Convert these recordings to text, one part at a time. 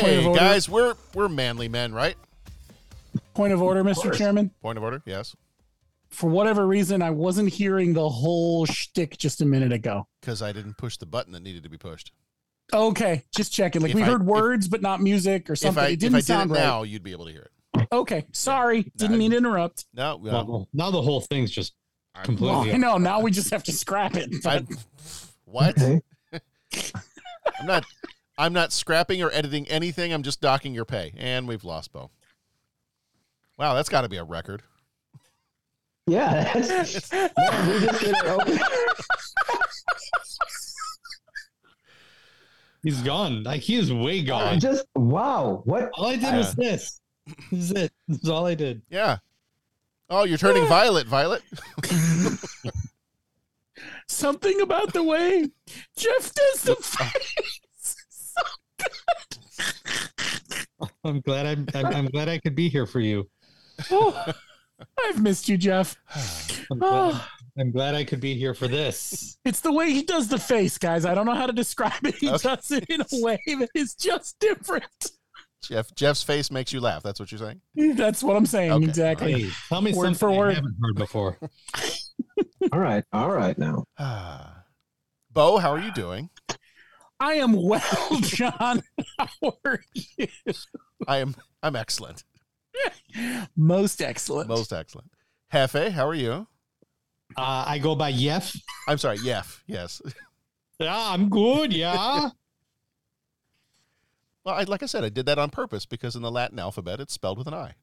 Point Hey of order. guys, we're we're manly men, right? Point of order, Mr. Chairman. Point of order, yes. For whatever reason, I wasn't hearing the whole shtick just a minute ago. Because I didn't push the button that needed to be pushed. Okay, just checking. Like If we I- heard if- words, but not music or If something. I it didn't I did it sound right. now, you'd be able to hear it. Okay, sorry. Didn't mean to interrupt. No, Well, well, now the whole thing's just Well, completely. I know. Now we just have to scrap it. I, what? I'm not. I'm not scrapping or editing anything. I'm just docking your pay, and we've lost Bo. Wow, that's got to be a record. Yeah, that's, man, we just did it open. He's gone. Like he is way gone. Just wow, what? all I did was this. This is it. This is all I did. Yeah. Oh, you're turning violet, Violet. Something about the way Jeff does the face. I'm glad I'm, I'm. I'm glad I could be here for you. Oh, I've missed you, Jeff. I'm glad, Oh, I'm glad I could be here for this. it's the way he does the face, guys. I don't know how to describe it. He Okay. does it in a way that is just different. Jeff. Jeff's face makes you laugh. That's what you're saying. That's what I'm saying. Okay. Exactly. Hey, tell me Word something for I word. haven't heard before. All right, all right now. Bo, how are you doing? I am well, John. How are you? I am. I'm excellent. Most excellent. Most excellent. Hefe, how are you? Uh, I go by Yef. I'm sorry. Yef. Yes. Yeah, I'm good. Yeah. Well, I, like I said, I did that on purpose because in the Latin alphabet, it's spelled with an I.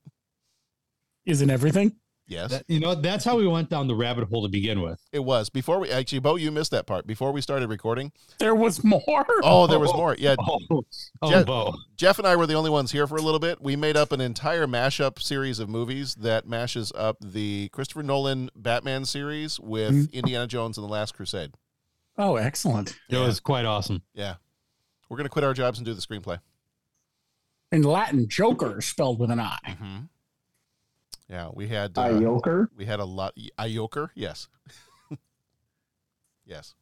Isn't everything? Yes, That- you know, that's how we went down the rabbit hole to begin with. it was before we actually. Bo, you missed that part. Before we started recording. There was more. Oh, there was more. Yeah, Oh, oh Jeff- Bo. Jeff and I were the only ones here for a little bit. We made up an entire mashup series of movies that mashes up the Christopher Nolan Batman series with Mhm. Indiana Jones and the Last Crusade. Oh, excellent. It was quite awesome. Yeah. We're going to quit our jobs and do the screenplay. In Latin, Joker spelled with an I. Mm-hmm. Yeah, we had uh, Ioker. we had a lot Ioker, yes. yes.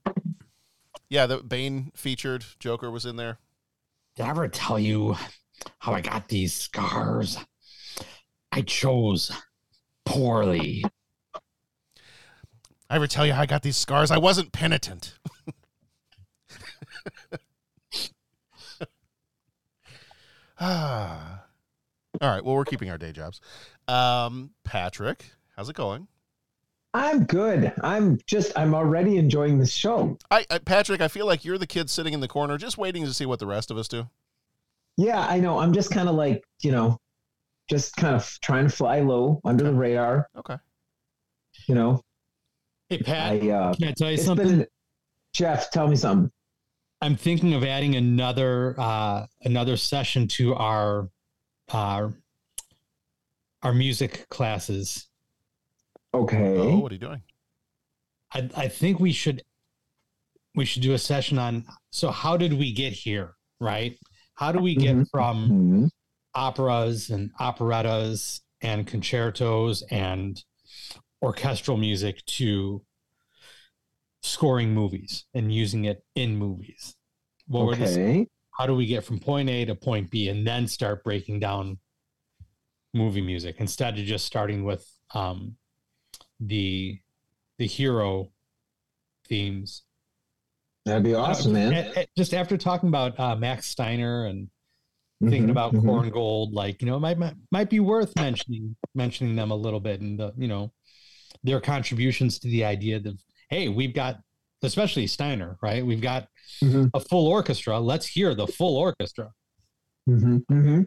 Yeah, the Bane featured Joker was in there. Did I ever tell you how I got these scars? I chose poorly. I ever tell you how I got these scars? I wasn't penitent. ah. All right. Well, we're keeping our day jobs. Um, Patrick, how's it going? I'm good. I'm just. I'm already enjoying this show. I, I Patrick, I feel like you're the kid sitting in the corner, just waiting to see what the rest of us do. Yeah, I know. I'm just kind of like you know, just kind of trying to fly low under the radar. Okay. You know, Hey Pat, I. Uh, can I tell you something? been. Jeff, tell me something. I'm thinking of adding another uh another session to our our our music classes. Okay. Oh, what are you doing? I I think we should we should do a session on so how did we get here, right? How do we get Mhm. from Mhm. operas and operettas and concertos and orchestral music to scoring movies and using it in movies. What were the- Okay. how do we get from point A to point B and then start breaking down movie music instead of just starting with um, the the hero themes That'd be awesome, man. a- a- Just after talking about uh, Max Steiner and thinking Mhm, about mhm. Corn Gold, like you know, it might might might be worth mentioning mentioning them a little bit and the you know their contributions to the idea that hey, we've got especially Steiner, right? We've got Mhm. a full orchestra. Let's hear the full orchestra. hmm hmm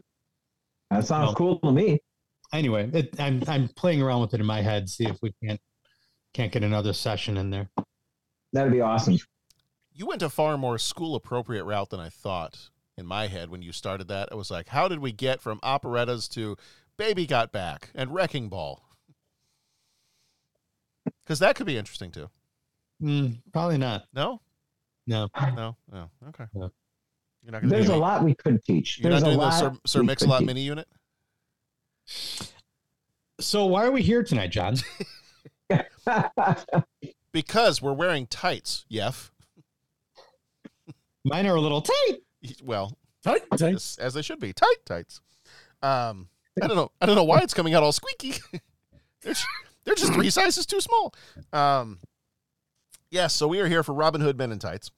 That sounds No. cool to me. Anyway, it, I'm I'm playing around with it in my head, see if we can't can't get another session in there. That'd be awesome. You went a far more school appropriate route than I thought in my head when you started that. I was like, how did we get from operettas to Baby Got Back and Wrecking Ball? Because that could be interesting too. Mm, probably not. No, No. no, no. Okay. No. You're not going to There's a any- lot we could teach. You're There's not a doing the Sir, Sir Mix-a-Lot mini unit. So why are we here tonight, John? Because we're wearing tights, Yef. Mine are a little tight. Well, Tight, tight. as, as they should be, tight tights. Um, I don't know. I don't know why it's coming out all squeaky. they're, they're just three sizes too small. Um, yes. So we are here for Robin Hood Men in Tights,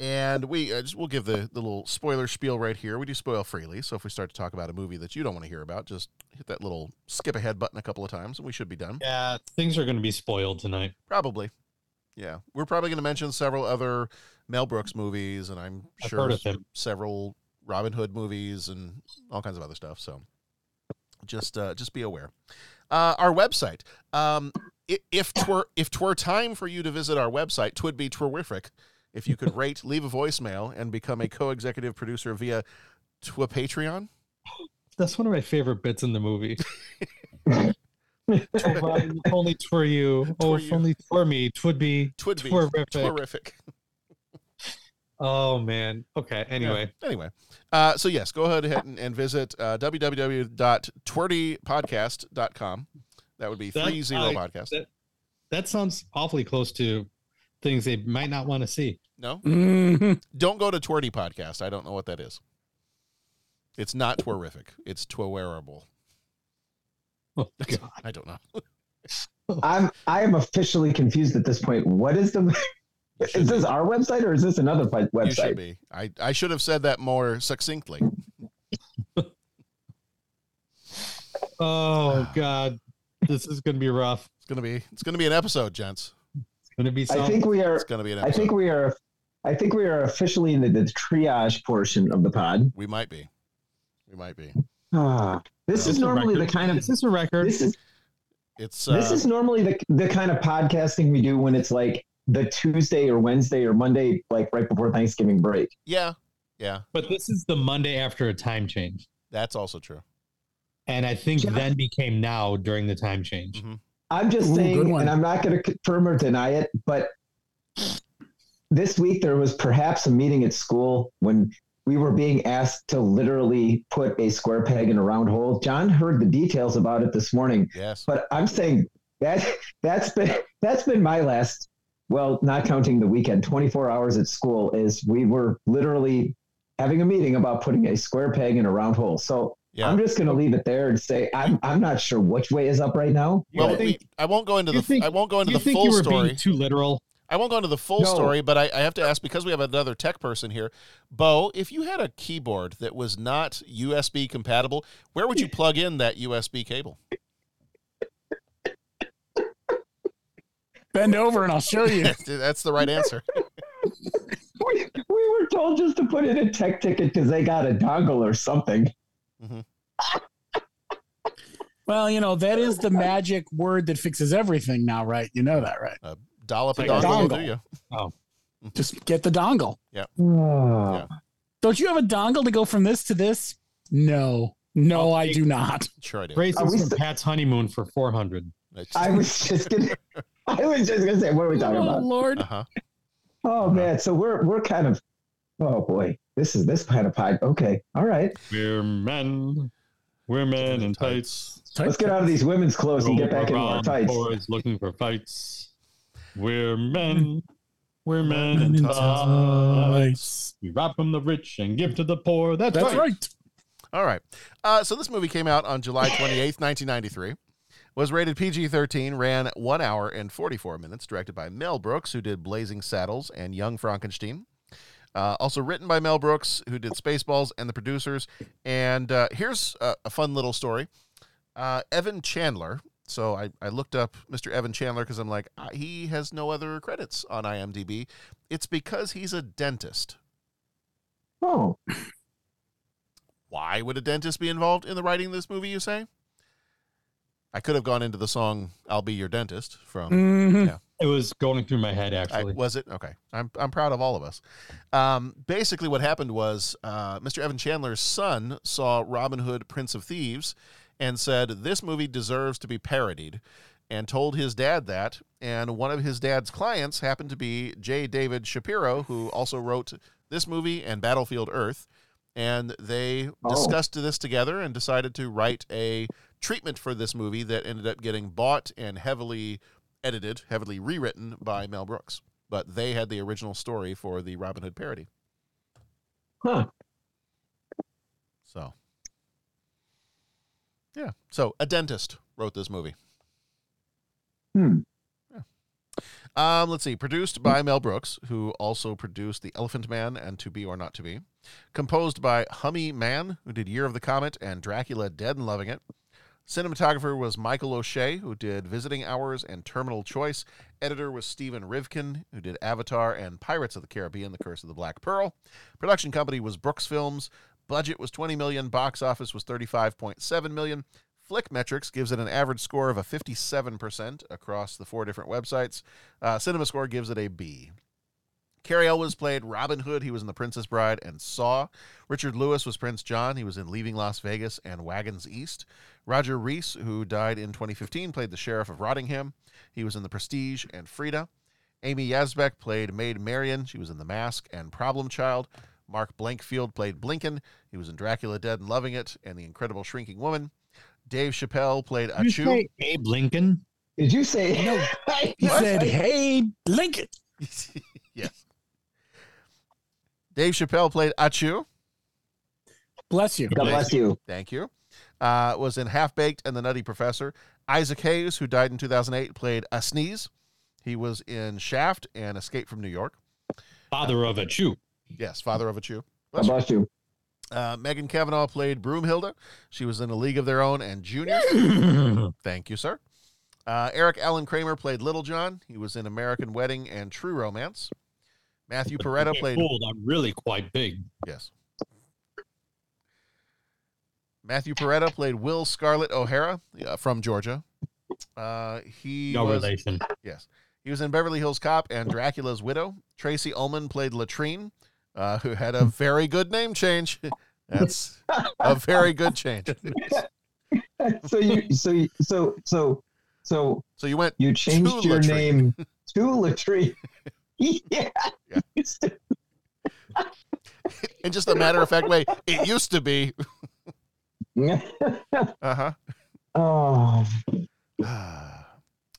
and we uh, just, we'll give the, the little spoiler spiel right here. We do spoil freely, so if we start to talk about a movie that you don't want to hear about, just hit that little skip ahead button a couple of times, and we should be done. Yeah, things are going to be spoiled tonight. Probably. Yeah. We're probably going to mention several other Mel Brooks movies, and I'm I've sure heard of him. several Robin Hood movies and all kinds of other stuff. So just uh, just be aware. Uh, our website. Um, if twere if twere time for you to visit our website, twould be twerific. If you could rate, leave a voicemail, and become a co-executive producer via Twa Patreon. That's one of my favorite bits in the movie. If only for you. Oh, if you. only for me. Twould be. Twould be twerific. twerific. Oh man. Okay. Anyway, Yeah. Anyway, uh, so yes, go ahead and, and visit uh, www.twertypodcast.com. That would be That- three zero I- podcast. That, that sounds awfully close to things they might not want to see. no, Mhm. don't go to Twerty podcast. I don't know what that is. It's not twerific. It's twerable. Oh God. I don't know. I'm I am officially confused at this point. What is the? Is this our website or is this another pi- You should be. I, I should have said that more succinctly. Oh God. This is going to be rough. It's gonna be it's gonna be an episode, gents. It's going to be. I think we are. It's gonna be an I think we are. I think we are officially in the, the triage portion of the pod. we might be. We might be. Ah, this This is normally the kind of Is this a record? this is It's uh, this is normally the the kind of podcasting we do when it's like the Tuesday or Wednesday or Monday, like right before Thanksgiving break. yeah, yeah. but this is the Monday after a time change, That's also true. and I think Yeah. then became now during the time change. Mhm. I'm just Ooh, saying, and I'm not going to confirm or deny it, but this week there was perhaps a meeting at school when we were being asked to literally put a square peg in a round hole. John heard the details about it this morning, Yes. but I'm saying that that's been that's been my last. Well, not counting the weekend, 24 hours at school is we were literally having a meeting about putting a square peg in a round hole. So Yeah. I'm just going to leave it there and say I'm I'm not sure which way is up right now. Well, but- we, I won't go into the think- I won't go into the think full you were story. being too literal? I won't go into the full No. story, but I, I have to ask because we have another tech person here. Bo, if you had a keyboard that was not USB compatible, where would you plug in that USB cable? Bend over and I'll show you. That's the right answer. we, we were told just to put in a tech ticket because they got a dongle or something. Mm-hmm. Well, you know, that is the magic word that fixes everything now, right? You know that, right? A dollop Like a dongle will dongle. do you. Oh, mm-hmm. Just get the dongle. Yeah. Oh. Don't you have a dongle to go from this to this? No. No, I'll I take- do not. Sure I do. braces Are from Pat's honeymoon for four hundred. I was just gonna I was just gonna say what are we talking Oh, about? Lord. Uh-huh. Oh man, so we're we're kind of oh boy, this is this kind of pod. Okay, all right. We're men. We're men in tights. Let's get out of these women's clothes and get back into our tights. Boys looking for fights. We're men. We're men Men in in tights. We rob from the rich and give to the poor. That's, That's right. right. All right. Uh, so this movie came out on July 28th, 1993. Was rated PG 13, ran one hour and 44 minutes, directed by Mel Brooks, who did Blazing Saddles and Young Frankenstein. Uh, also written by Mel Brooks, who did Spaceballs and the producers. And uh, here's a, a fun little story uh, Evan Chandler. So I, I looked up Mr. Evan Chandler because I'm like, uh, he has no other credits on IMDb. It's because he's a dentist. Oh. Why would a dentist be involved in the writing of this movie, you say? I could have gone into the song "I'll Be Your Dentist" from. Mhm. Yeah, It was going through my head I, actually. was it okay? I'm I'm proud of all of us. Um, basically, what happened was uh, Mr. Evan Chandler's son saw Robin Hood, Prince of Thieves, and said this movie deserves to be parodied, and told his dad that. And one of his dad's clients happened to be J. David Shapiro, who also wrote this movie and Battlefield Earth. And they Oh. discussed this together and decided to write a treatment for this movie that ended up getting bought and heavily edited, heavily rewritten by Mel Brooks. But they had the original story for the Robin Hood parody. Huh. So, yeah. So, a dentist wrote this movie. Hmm. Um, let's see. Produced by Mel Brooks, who also produced The Elephant Man and To Be or Not to Be. Composed by Hummie Mann, who did Year of the Comet and Dracula Dead and Loving It. Cinematographer was Michael O'Shea, who did Visiting Hours and Terminal Choice. Editor was Stephen Rivkin, who did Avatar and Pirates of the Caribbean: The Curse of the Black Pearl. Production company was Brooks Films. Budget was 20 million. Box office was 35.7 million. Flickmetrix gives it an average score of a 57% across the four different websites. Uh, Cinema Score gives it a B. Cary Elwes played Robin Hood. He was in The Princess Bride and Saw. Richard Lewis was Prince John. He was in Leaving Las Vegas and Wagons East. Roger Rees, who died in 2015, played the Sheriff of Rottingham. He was in The Prestige and Frida. Amy Yasbeck played Maid Marian. She was in The Mask and Problem Child. Mark Blankfield played Blinken. He was in Dracula Dead and Loving It and The Incredible Shrinking Woman. Dave Chappelle played Did you say Abe Lincoln? Did you say? He said, "Hey, Lincoln." yes. Dave Chappelle played Ahchoo. Bless you. God bless you. Thank you. Uh, was in Half Baked and The Nutty Professor. Isaac Hayes, who died in 2008, played a sneeze. He was in Shaft and Escape from New York. Father of a Chew. Yes, father of a Chew. God bless you. Uh, Megan Cavanagh played Broomhilda. She was in A League of Their Own and Junior. Thank you, sir. Uh, Eric Allen Kramer played Little John. He was in American Wedding and True Romance. Matthew Porretta played. Old, I'm really quite big. Yes. Matthew Porretta played Will Scarlett O'Hara uh, from Georgia. Uh, he No was, relation. Yes, he was in Beverly Hills Cop and Dracula's Widow. Tracey Ullman played Latrine, uh, who had a very good name change. That's a very good change. So you, so so so so So you went you changed your Latrine. name to Latrine. yeah. in just a matter of fact way. It used to be. Uh huh. oh,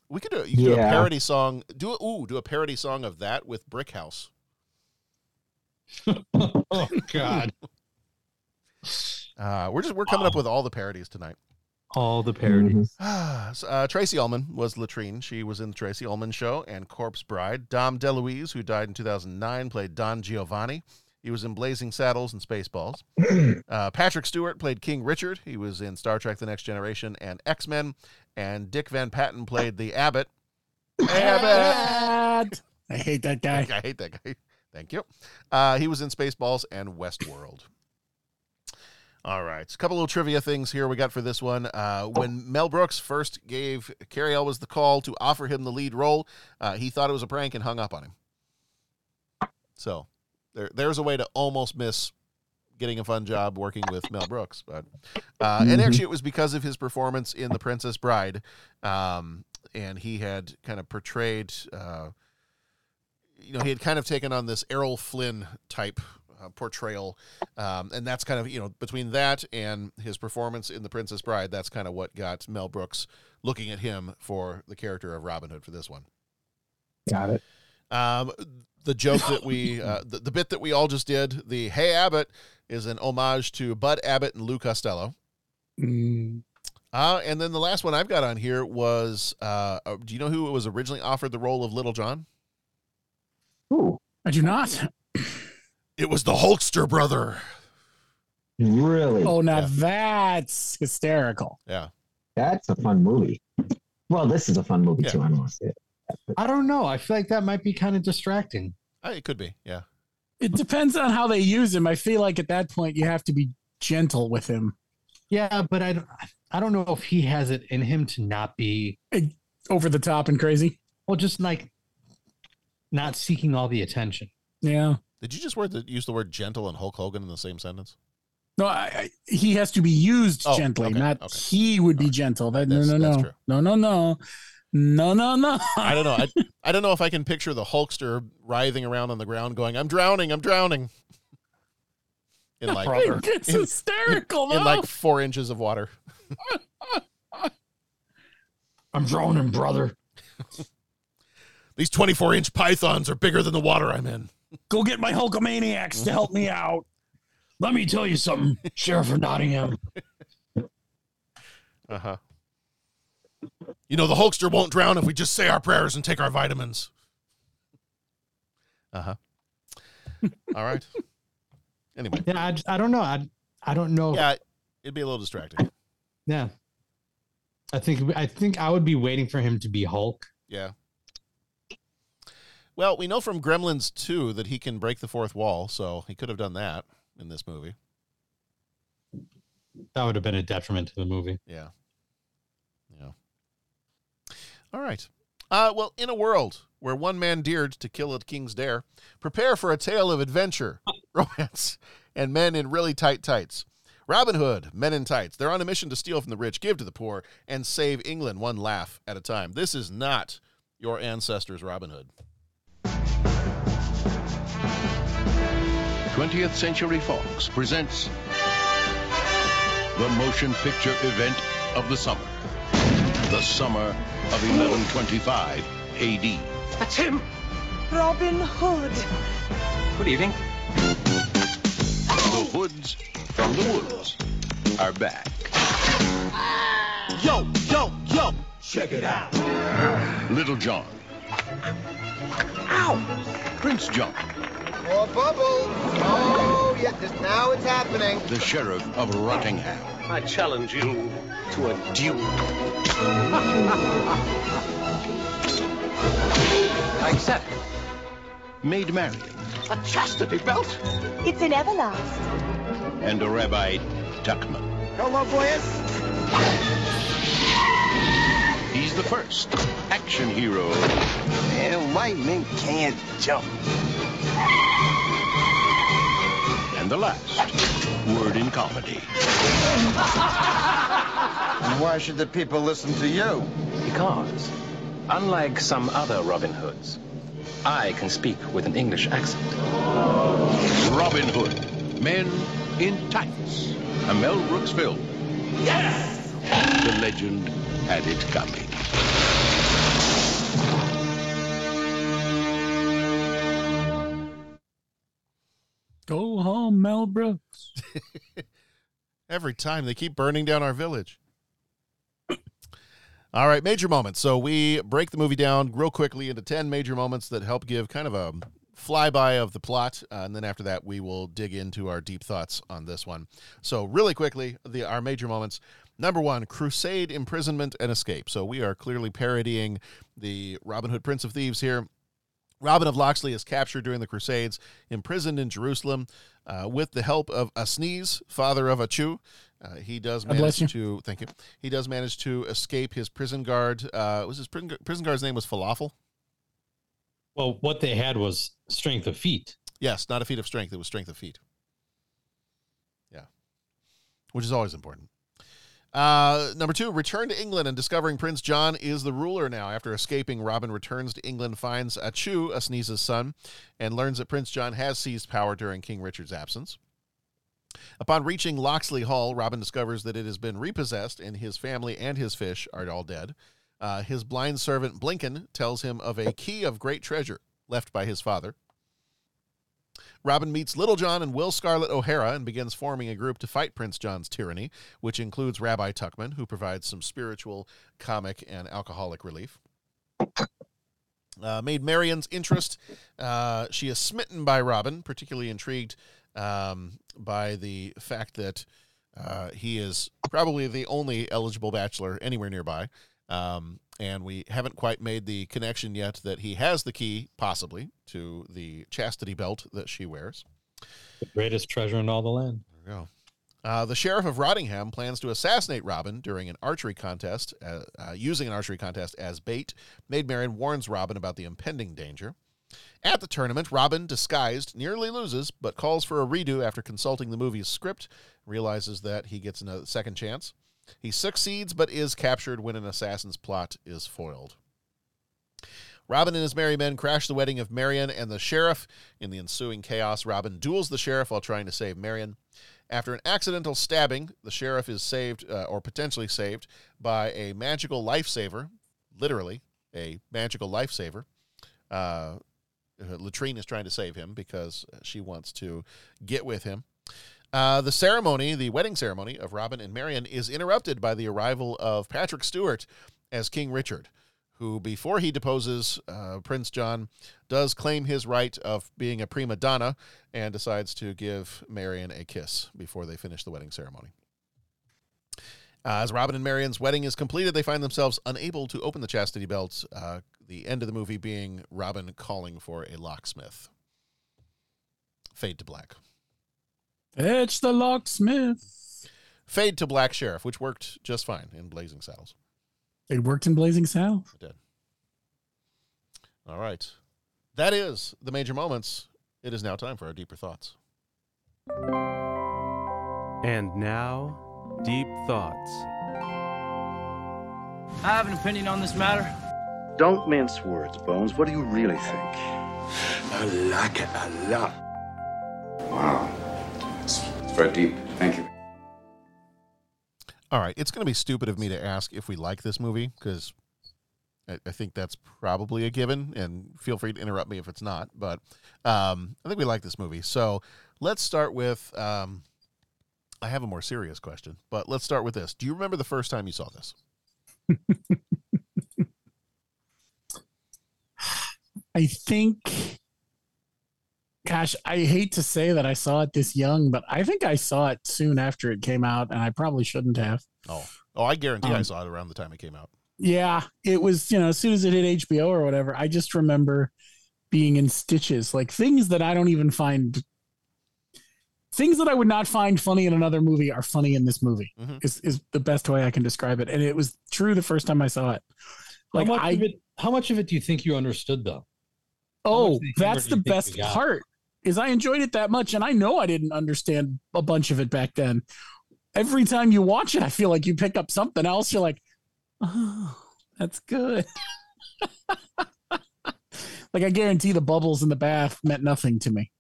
We could do you could do a parody song. Do a, ooh, do a parody song of that with Brick House. oh God. Uh, we're just we're coming up with all the parodies tonight. All the parodies. So, uh, Tracey Ullman was Latrine. She was in the Tracey Ullman Show and Corpse Bride. Dom DeLuise, who died in 2009, played Don Giovanni. He was in Blazing Saddles and Spaceballs. uh, Patrick Stewart played King Richard. He was in Star Trek: The Next Generation and X Men. And Dick Van Patten played the Abbot. Abbott. I hate that guy. I hate that guy. Thank you. Uh, he was in Spaceballs and Westworld. All right. A couple little trivia things here we got for this one. Uh, when Mel Brooks first gave Cary Elwes the call to offer him the lead role, uh, he thought it was a prank and hung up on him. So there, there's a way to almost miss getting a fun job working with Mel Brooks. But uh, and actually, it was because of his performance in The Princess Bride, um, and he had kind of portrayed. Uh, you know, he had kind of taken on this Errol Flynn type uh, portrayal, um, and that's kind of you know between that and his performance in The Princess Bride, that's kind of what got Mel Brooks looking at him for the character of Robin Hood for this one. got it. Um, the joke that we, uh, the, the bit that we all just did, the "Hey Abbott," is an homage to Bud Abbott and Lou Costello. Mm, Uh, and then the last one I've got on here was uh, uh, do you know who was originally offered the role of Little John? Ooh, I do not. It was the Hulkster brother. really? Oh, now that's hysterical. Yeah. That's a fun movie. Well, this is a fun movie Yeah. too. I don't want to say it. I don't know. I feel like that might be kind of distracting. Uh, it could be. Yeah. It depends on how they use him. I feel like at that point you have to be gentle with him. Yeah, but I don't. I don't know if he has it in him to not be over the top and crazy. Well, just like not seeking all the attention. Yeah. Did you just word the, use the word gentle and Hulk Hogan in the same sentence? No, I, I, he has to be used Oh, gently, okay, not okay. he would be gentle. That, no, no, no, no, no, no, no, no, no. I don't know. I, I don't know if I can picture the Hulkster writhing around on the ground going, I'm drowning, I'm drowning. In like, It's in- hysterical. in though. like four inches of water. I'm drowning, brother. These 24 inch pythons are bigger than the water I'm in. Go get my Hulkamaniacs to help me out. Let me tell you something, Sheriff of Nottingham. Uh huh. You know, the Hulkster won't drown if we just say our prayers and take our vitamins. Uh huh. All right. Anyway. Yeah, I don't know. I I don't know. Yeah, it'd be a little distracting. Yeah. I think I think I would be waiting for him to be Hulk. Yeah. Well, we know from Gremlins 2 that he can break the fourth wall, so he could have done that in this movie. That would have been a detriment to the movie. Yeah. Yeah. All right. Uh, well, in a world where one man dared to kill a king's dare, prepare for a tale of adventure, romance, and men in really tight tights. Robin Hood, Men in Tights. They're on a mission to steal from the rich, give to the poor, and save England one laugh at a time. This is not your ancestors' Robin Hood. 20th Century Fox presents the motion picture event of the summer. The summer of 1125 AD. That's him! Robin Hood. Good evening. The Hoods from the Woods are back. Yo, yo, yo! Check it out. Little John. Ow! Prince John, More bubbles. Oh, yeah, just now it's happening. the Sheriff of Rottingham. I challenge you to a duel. I accept. Maid Marian A chastity belt? It's an everlast. and a Rabbi Tuckman. Hello, boys. He's the first action hero Man, white men can't jump. And the last word in comedy. And why should the people listen to you? Because, unlike some other Robin Hoods, I can speak with an English accent. Robin Hood, Men in Tights, a Mel Brooks film. Yes! The legend had it coming. Go home, Mel Brooks. Every time they keep burning down our village. All right, major moments. So we break the movie down real quickly into 10 major moments that help give kind of a flyby of the plot. Uh, and then after that, we will dig into our deep thoughts on this one. So, really quickly, the our major moments. Number one, Crusade, imprisonment, and escape. So, we are clearly parodying the Robin Hood Prince of Thieves here. Robin of Locksley is captured during the Crusades, imprisoned in Jerusalem uh, with the help of Asneeze, father of Ahchoo. Uh, he does God bless manage to thank you. He does manage to escape his prison guard. Uh, was his prison, prison guard's name was Falafel? Well, what they had was strength of feet. Yes, not a feat of strength. It was strength of feet. Yeah, which is always important. Uh, number two, return to England and discovering Prince John is the ruler now. After escaping, Robin returns to England, finds Ahchoo, Asneeze's son, and learns that Prince John has seized power during King Richard's absence. Upon reaching Locksley Hall, Robin discovers that it has been repossessed and his family and his fish are all dead. Uh, his blind servant Blinken tells him of a key of great treasure left by his father. Robin meets Little John and Will Scarlett O'Hara and begins forming a group to fight Prince John's tyranny, which includes Rabbi Tuckman, who provides some spiritual, comic, and alcoholic relief. Uh, Maid Marian's interest. Uh, she is smitten by Robin, particularly intrigued um, by the fact that uh, he is probably the only eligible bachelor anywhere nearby. Um, and we haven't quite made the connection yet that he has the key, possibly, to the chastity belt that she wears. The greatest treasure in all the land. There we go. Uh, the sheriff of Rottingham plans to assassinate Robin during an archery contest, uh, uh, using an archery contest as bait. Maid Marian warns Robin about the impending danger. At the tournament, Robin, disguised, nearly loses, but calls for a redo after consulting the movie's script, realizes that he gets a second chance. He succeeds, but is captured when an assassin's plot is foiled. Robin and his merry men crash the wedding of Marian and the sheriff. In the ensuing chaos, Robin duels the sheriff while trying to save Marian. After an accidental stabbing, the sheriff is saved, uh, or potentially saved, by a magical lifesaver. Literally, a magical lifesaver. Uh, Latrine is trying to save him because she wants to get with him. Uh, the ceremony, the wedding ceremony of Robin and Marian, is interrupted by the arrival of Patrick Stewart as King Richard, who, before he deposes uh, Prince John, does claim his right of being a prima donna and decides to give Marian a kiss before they finish the wedding ceremony. Uh, as Robin and Marian's wedding is completed, they find themselves unable to open the chastity belts. Uh, the end of the movie being Robin calling for a locksmith. Fade to black. It's the locksmith. Fade to Black Sheriff, which worked just fine in Blazing Saddles. It worked in Blazing Saddles. It did. All right. That is the major moments. It is now time for our deeper thoughts. And now, deep thoughts. I have an opinion on this matter. Don't mince words, Bones. What do you really think? I like it a lot. Wow. It's, it's very deep. Thank you. All right. It's going to be stupid of me to ask if we like this movie because I, I think that's probably a given. And feel free to interrupt me if it's not. But um, I think we like this movie. So let's start with. Um, I have a more serious question, but let's start with this. Do you remember the first time you saw this? I think, gosh, I hate to say that I saw it this young, but I think I saw it soon after it came out, and I probably shouldn't have. Oh, oh, I guarantee I Um, saw it around the time it came out. Yeah, it was, you know, as soon as it hit HBO or whatever, I just remember being in stitches, like things that I don't even find things that I would not find funny in another movie are funny in this movie. Mhm. Is is the best way I can describe it. And it was true the first time I saw it. Like how much I of it? How much of it do you think you understood though? Oh, much of the humor that's the best you got? part. Is I enjoyed it that much, and I know I didn't understand a bunch of it back then. Every time you watch it, I feel like you pick up something else. You're like, oh, that's good. like I guarantee the bubbles in the bath meant nothing to me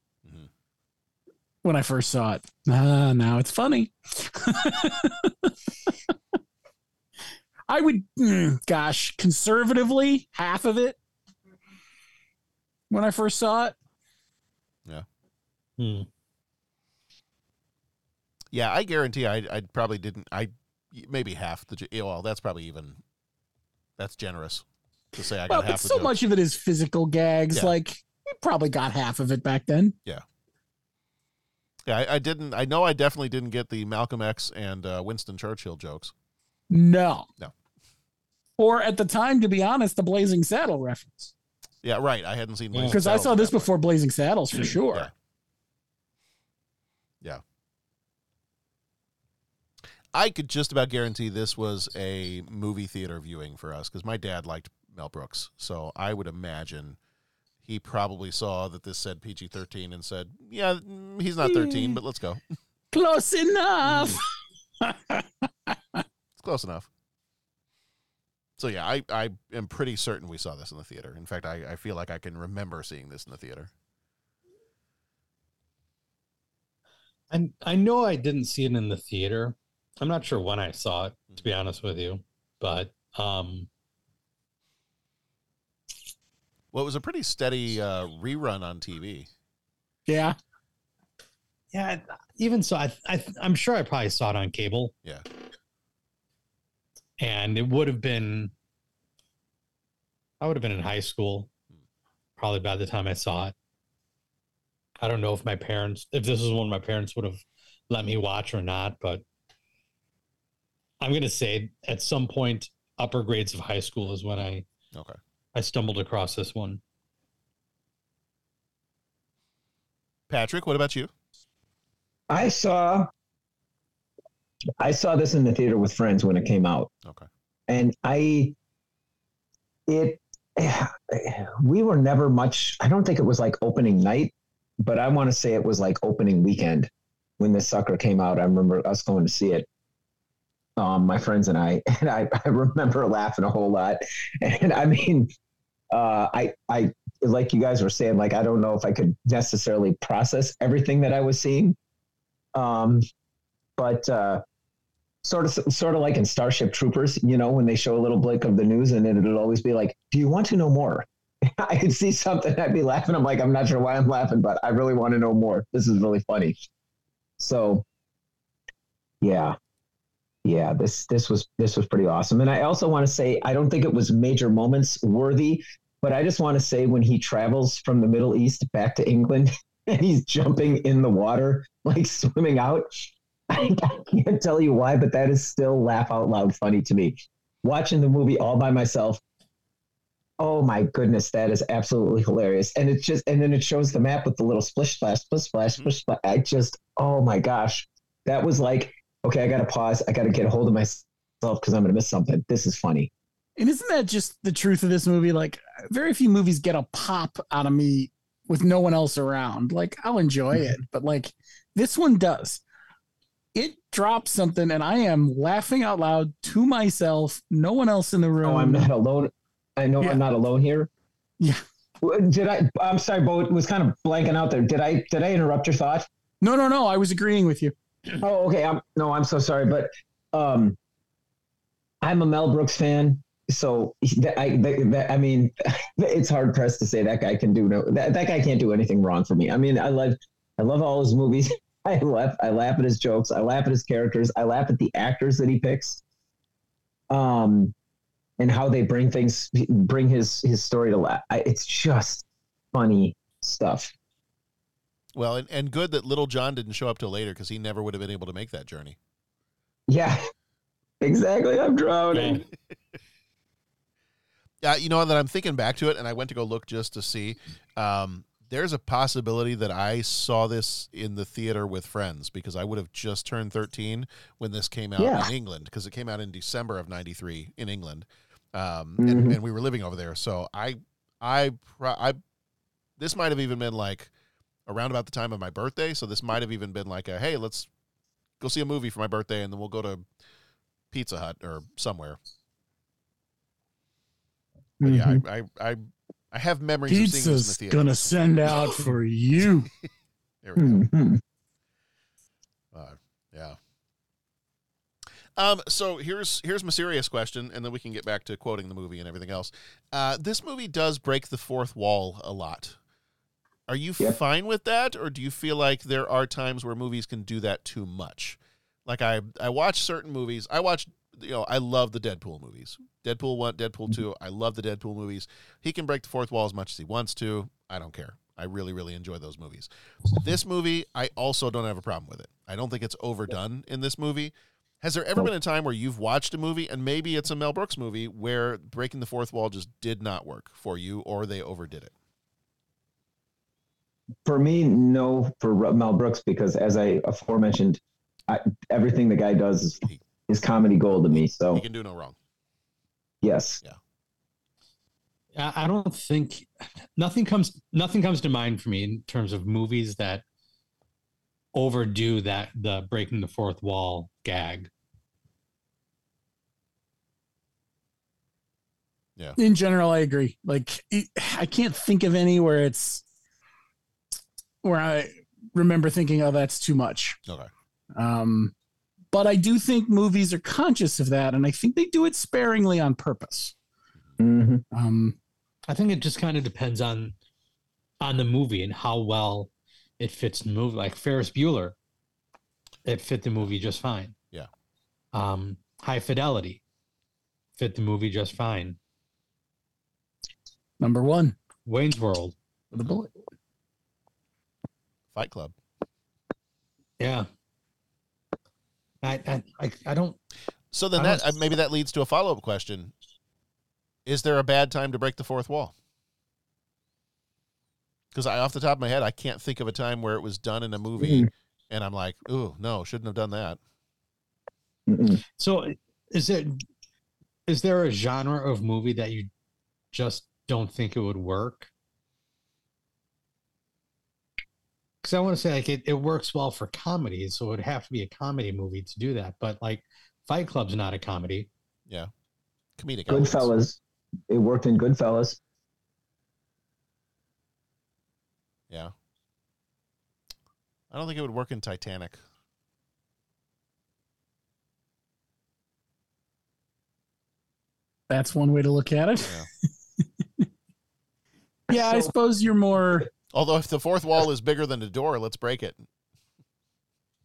when I first saw it. Ah, now it's funny. I would, mm, gosh, conservatively, half of it when I first saw it. Yeah. Hmm. Yeah, I guarantee I I probably didn't. I maybe half the. Well, that's probably even. That's generous to say I got Well, half but the so jokes. much of it is physical gags. Yeah. Like, you probably got half of it back then. Yeah. Yeah, I, I didn't. I know I definitely didn't get the Malcolm X and uh, Winston Churchill jokes. No. No. Or at the time, to be honest, the Blazing Saddle reference. Yeah, right. I hadn't seen Blazing Because I saw this that point. before Blazing Saddles for sure. Yeah. Yeah. I could just about guarantee this was a movie theater viewing for us because my dad liked Mel Brooks. So I would imagine he probably saw that this said PG 13 and said, yeah, mm, he's not 13, but let's go. Close enough. It's close enough. So yeah, I, I am pretty certain we saw this in the theater. In fact, I, I feel like I can remember seeing this in the theater. I I know I didn't see it in the theater. I'm not sure when I saw it, to be honest with you, but um, Well, it was a pretty steady uh, rerun on TV. Yeah. Yeah, even so, I, I I'm sure I probably saw it on cable. Yeah. And it would have been I would have been in high school probably by the time I saw it. I don't know if my parents if this was one my parents would have let me watch or not, but I'm gonna say at some point upper grades of high school is when I okay I stumbled across this one. Patrick, what about you? I saw I saw this in the theater with friends when it came out. Okay. And I it we were never much I don't think it was like opening night, but I want to say it was like opening weekend when this sucker came out. I remember us going to see it. Um, my friends and I, and I, I remember laughing a whole lot. And I mean, uh, I, I, like you guys were saying, like, I don't know if I could necessarily process everything that I was seeing. Um, but, uh, sort of, sort of like in Starship Troopers, you know, when they show a little blink of the news and it'll always be like, do you want to know more? I could see something, I'd be laughing. I'm like, I'm not sure why I'm laughing, but I really want to know more. This is really funny. So, yeah, yeah, this this was this was pretty awesome. And I also want to say, I don't think it was major moments worthy, but I just want to say when he travels from the Middle East back to England and he's jumping in the water, like swimming out. I, I can't tell you why, but that is still laugh out loud funny to me. Watching the movie all by myself, Oh my goodness, that is absolutely hilarious. And it's just, and then it shows the map with the little splish splash, splish splash, mm-hmm. splish splash. I just, oh my gosh, that was like, okay, I got to pause. I got to get a hold of myself because I'm going to miss something. This is funny. And isn't that just the truth of this movie? Like, very few movies get a pop out of me with no one else around. Like, I'll enjoy it, mm-hmm. but like, this one does. It drops something, and I am laughing out loud to myself. No one else in the oh, room. Oh, I'm not alone. I know I'm not alone here. Yeah. Did I? I'm sorry, Bo. Was kind of blanking out there. Did I? Did I interrupt your thought? No, no, no. I was agreeing with you. Oh, okay. I'm no. I'm so sorry, but um, I'm a Mel Brooks fan. So I, that, I mean, it's hard pressed to say that guy can do no. That, that guy can't do anything wrong for me. I mean, I love, I love all his movies. I laugh. I laugh at his jokes. I laugh at his characters. I laugh at the actors that he picks. Um, and how they bring things, bring his his story to life. It's just funny stuff. Well, and, and good that Little John didn't show up till later because he never would have been able to make that journey. Yeah, exactly. I'm drowning. Uh, you know that I'm thinking back to it, and I went to go look just to see. Um, there's a possibility that I saw this in the theater with friends because I would have just turned 13 when this came out Yeah. in England because it came out in December of '93 in England, um, Mhm. and, and we were living over there. So I, I, I, this might have even been like around about the time of my birthday. So this might have even been like a hey, let's go see a movie for my birthday, and then we'll go to Pizza Hut or somewhere. But yeah. I, I, I, I have memories of seeing this in the Pizza's theater. gonna send out for you. There we go. Mhm. Uh, yeah. Um, so here's here's my serious question, and then we can get back to quoting the movie and everything else. Uh, this movie does break the fourth wall a lot. Are you fine with that, or do you feel like there are times where movies can do that too much? Like I I watch certain movies. I watch you know I love the Deadpool movies. Deadpool one, Deadpool mm-hmm. two. I love the Deadpool movies. He can break the fourth wall as much as he wants to. I don't care. I really really enjoy those movies. This movie, I also don't have a problem with it. I don't think it's overdone in this movie. Has there ever been a time where you've watched a movie and maybe it's a Mel Brooks movie where breaking the fourth wall just did not work for you or they overdid it? For me, no. For Mel Brooks, because as I aforementioned, I, everything the guy does is, is comedy gold to me. So He can do no wrong. yes, Yeah. I don't think nothing comes nothing comes to mind for me in terms of movies that overdo that the breaking the fourth wall gag. Yeah. In general, I agree. Like, I can't think of any where it's where I remember thinking, "Oh, that's too much." Okay. Um, but I do think movies are conscious of that, and I think they do it sparingly on purpose. Um, I think it just kind of depends on on the movie and how well it fits the movie. Like Ferris Bueller, it fit the movie just fine. Yeah. Um, High Fidelity fit the movie just fine. Number one, Wayne's World. with a bullet. Fight Club. Yeah. I I I, I don't. So then that don't- uh, maybe that leads to a follow up question: Is there a bad time to break the fourth wall? Because I, off the top of my head, I can't think of a time where it was done in a movie, Mm. and I'm like, "Ooh, no, shouldn't have done that." So is it is there a genre of movie that you just don't think it would work? Because I want to say like it, it works well for comedy, so it would have to be a comedy movie to do that. But like Fight Club's not a comedy. Yeah, comedic. elements. Goodfellas. It worked in Goodfellas. Yeah. I don't think it would work in Titanic. That's one way to look at it. Yeah. Yeah, I suppose you're more. Although if the fourth wall is bigger than the door, let's break it.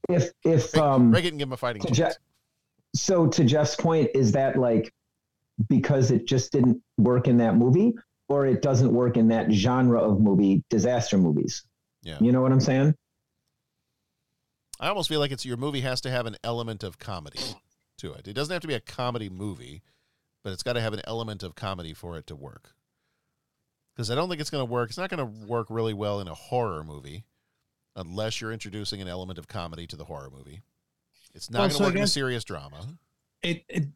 If if Break, um break it and give him a fighting chance. Je- so to Jeff's point, is that like because it just didn't work in that movie, or it doesn't work in that genre of movie, disaster movies? Yeah. You know what I'm saying? I almost feel like it's your movie has to have an element of comedy to it. It doesn't have to be a comedy movie, but it's got to have an element of comedy for it to work. Because I don't think it's going to work. It's not going to work really well in a horror movie unless you're introducing an element of comedy to the horror movie. It's not Well, going to so I work in a serious drama. It, it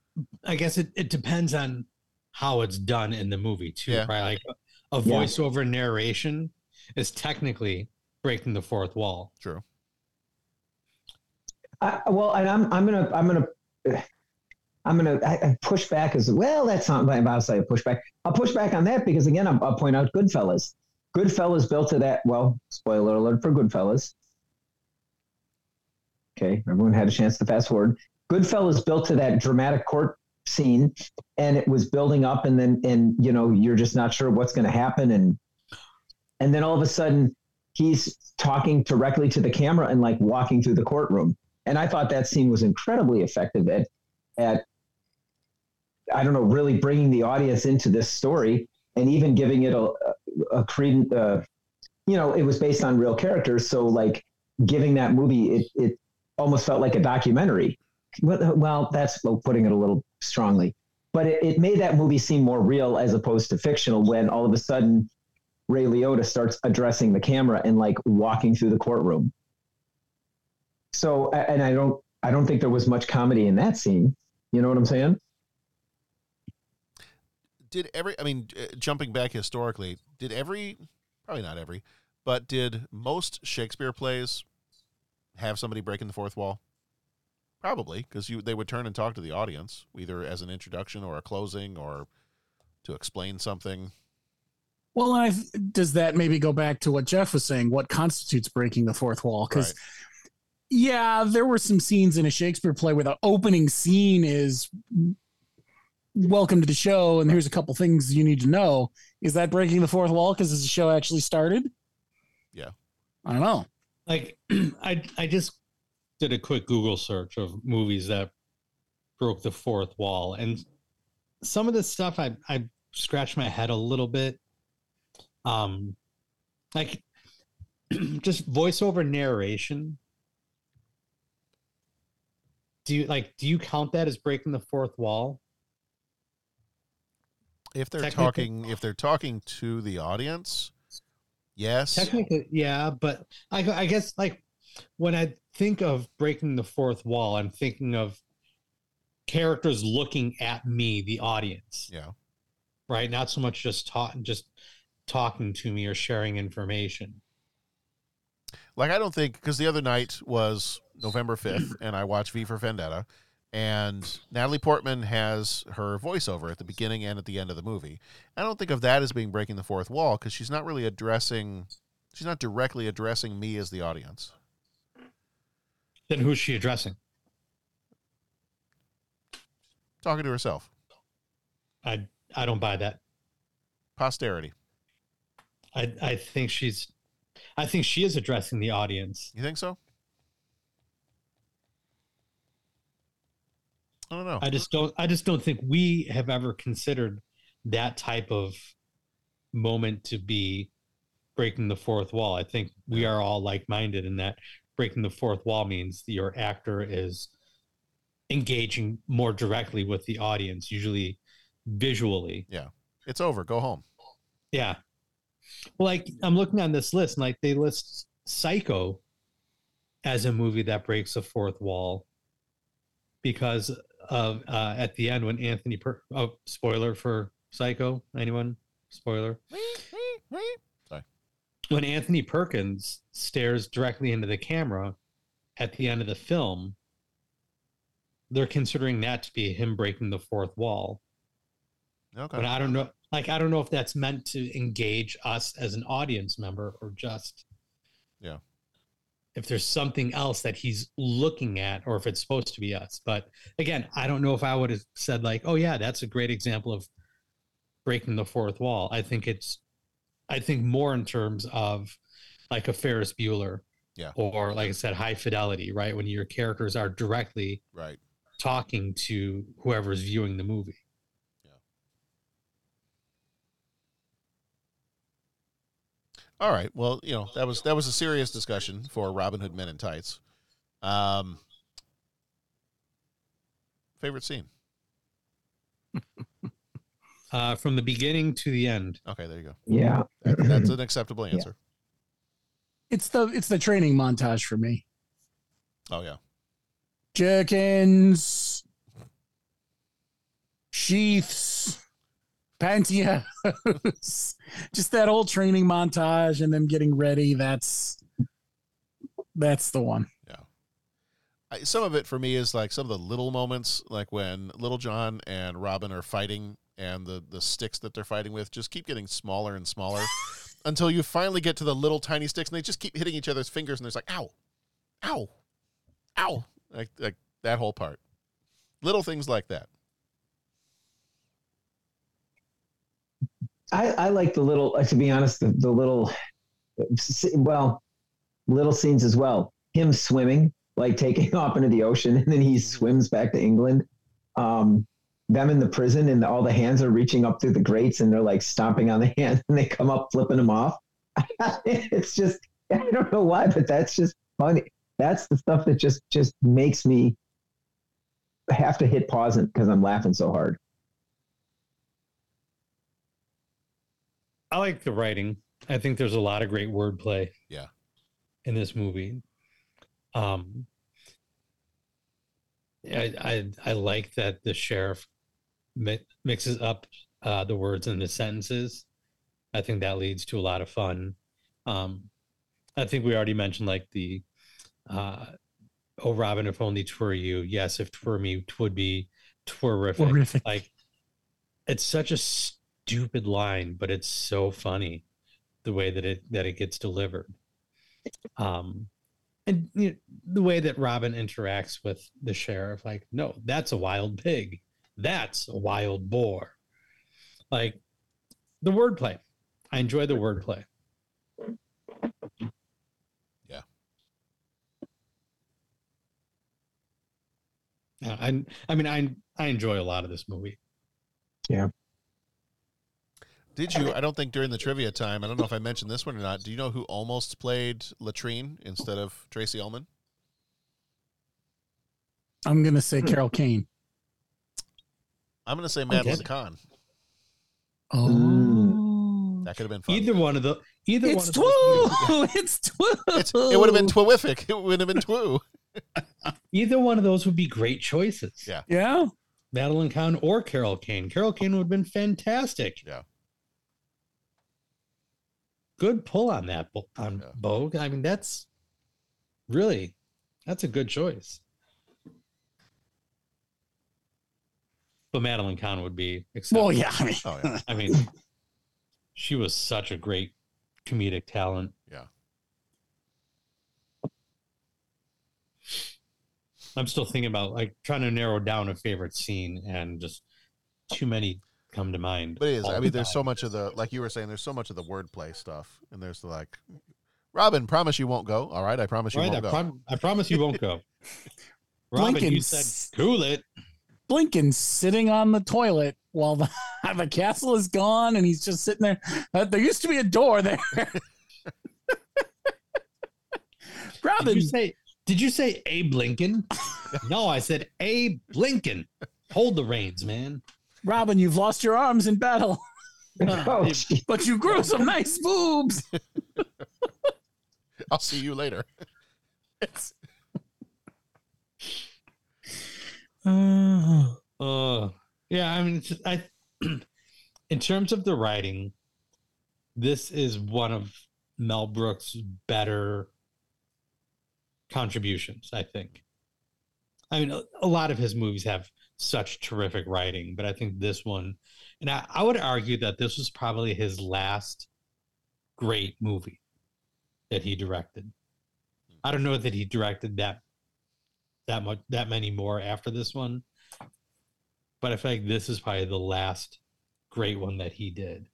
I guess it, it depends on how it's done in the movie too, Yeah. right? Like a Yeah. voiceover narration is technically breaking the fourth wall. True. I, well, and I'm I'm gonna I'm gonna I'm I, I push back as well. That's not my to say push back. I'll push back on that because again, I'll, I'll point out Goodfellas. Goodfellas built to that. Well, spoiler alert for Goodfellas. Okay, everyone had a chance to fast forward. Goodfellas built to that dramatic court scene, and it was building up, and then and you know you're just not sure what's going to happen, and and then all of a sudden he's talking directly to the camera and like walking through the courtroom and I thought that scene was incredibly effective at at I don't know really bringing the audience into this story and even giving it a a, credence. Uh, you know, it was based on real characters, so like giving that movie it it almost felt like a documentary. Well, well that's putting it a little strongly, but it, it made that movie seem more real as opposed to fictional. When all of a sudden Ray Liotta starts addressing the camera and like walking through the courtroom. So, and I don't, I don't think there was much comedy in that scene. You know what I'm saying? Did every, I mean, uh, jumping back historically, did every, probably not every, but did most Shakespeare plays have somebody breaking the fourth wall? Probably, because you they would turn and talk to the audience, either as an introduction or a closing or to explain something. Well, I, does that maybe go back to what Jeff was saying? What constitutes breaking the fourth wall? Because, yeah, there were some scenes in a Shakespeare play where the opening scene is welcome to the show, and here's a couple things you need to know. Is that breaking the fourth wall because the show actually started? Yeah. I don't know. Like I I just did a quick Google search of movies that broke the fourth wall, and some of the stuff I I scratched my head a little bit. Um, like just voiceover narration. Do you like? Do you count that as breaking the fourth wall? If they're talking, if they're talking to the audience, yes. Technically, yeah, but I, I guess like when I think of breaking the fourth wall, I'm thinking of characters looking at me, the audience. Yeah. Right. Not so much just talk, just talking to me or sharing information. Like I don't think because the other night was November fifth, and I watched V for Vendetta, and Natalie Portman has her voiceover at the beginning and at the end of the movie. I don't think of that as being breaking the fourth wall because she's not really addressing, she's not directly addressing me as the audience. Then who's she addressing? Talking to herself. I I don't buy that. Posterity. I I think she's I think she is addressing the audience. You think so? I don't know. I just don't. I just don't think we have ever considered that type of moment to be breaking the fourth wall. I think we are all like-minded in that breaking the fourth wall means your actor is engaging more directly with the audience, usually visually. Yeah. It's over. Go home. Yeah. Like I'm looking on this list, and like they list Psycho as a movie that breaks the fourth wall because of uh, at the end when Anthony per- oh spoiler for Psycho anyone spoiler Sorry. when Anthony Perkins stares directly into the camera at the end of the film they're considering that to be him breaking the fourth wall Okay. but I don't know like I don't know if that's meant to engage us as an audience member or just Yeah. If there's something else that he's looking at or if it's supposed to be us. But again, I don't know if I would have said like, "Oh yeah, that's a great example of breaking the fourth wall." I think it's I think more in terms of like a Ferris Bueller Yeah. or like I said high fidelity, right? When your characters are directly Right. talking to whoever's viewing the movie. All right. Well, you know that was that was a serious discussion for Robin Hood Men in Tights. Um, favorite scene. Uh, from the beginning to the end. Okay, there you go. Yeah. That- that's an acceptable answer. It's the it's the training montage for me. Oh yeah. Jerkins, sheaths, pantyhose, just that old training montage and them getting ready. That's that's the one. I, some of it for me is like some of the little moments, like when Little John and Robin are fighting, and the the sticks that they're fighting with just keep getting smaller and smaller until you finally get to the little tiny sticks, and they just keep hitting each other's fingers, and there's like, ow, ow, ow, like like that whole part. Little things like that. I, I like the little, uh, to be honest, the, the little, well, little scenes as well. Him swimming, like taking off into the ocean, and then he swims back to England. Um, them in the prison, and all the hands are reaching up through the grates, and they're like stomping on the hands, and they come up flipping them off. it's just, I don't know why, but that's just funny. That's the stuff that just just makes me have to hit pause because I'm laughing so hard. I like the writing. I think there's a lot of great wordplay. Yeah. In this movie. Um I I, I like that the sheriff mi- mixes up uh, the words in the sentences. I think that leads to a lot of fun. Um I think we already mentioned like the uh oh Robin if only twere you. Yes, if twere me twould be twerific. Twerific. Like it's such a stupid line, but it's so funny the way that it that it gets delivered. Um, and you know, the way that Robin interacts with the sheriff, like, no, that's a wild pig, that's a wild boar. Like the wordplay, I enjoy the wordplay. Yeah. Yeah, I I mean I I enjoy a lot of this movie. Yeah. Did you? I don't think during the trivia time. I don't know if I mentioned this one or not. Do you know who almost played Latrine instead of Tracey Ullman? I'm gonna say Carol Kane. I'm going to say Madeline Okay. Kahn. Oh, mm. That could have been fun. Either one of the either it's one of those, twoo. it's twoo. It's, it would have been twific. It would have been twoo. either one of those would be great choices. Yeah. Yeah. Madeline Kahn or Carol Kane. Carol Kane would have been fantastic. Yeah. Good pull on that Bo- on Bo. I mean, that's really that's a good choice. But Madeline Kahn would be Well, yeah. I mean, Oh, yeah. I mean, she was such a great comedic talent. Yeah. I'm still thinking about like trying to narrow down a favorite scene and just too many come to mind. But it is. all I the mean, there's time. so much of the, like you were saying, there's so much of the wordplay stuff, and there's the like, Robin, promise you won't go. All right, I promise you Right, won't go. prom- I promise you won't go. Robin, you said cool it. Blinkin's sitting on the toilet while the, the castle is gone, and he's just sitting there. Uh, there used to be a door there. Robin, Did you say? Did you say Abe Lincoln? no, I said Abe Lincoln. Hold the reins, man. Robin, you've lost your arms in battle, Oh, but you grew some nice boobs. I'll see you later. Uh, yeah, I mean, it's I, in terms of the writing, this is one of Mel Brooks' better contributions, I think. I mean, a, a lot of his movies have such terrific writing, but I think this one, and I, I would argue that this was probably his last great movie that he directed. I don't know that he directed that that much that many more after this one, but I feel like this is probably the last great one that he did.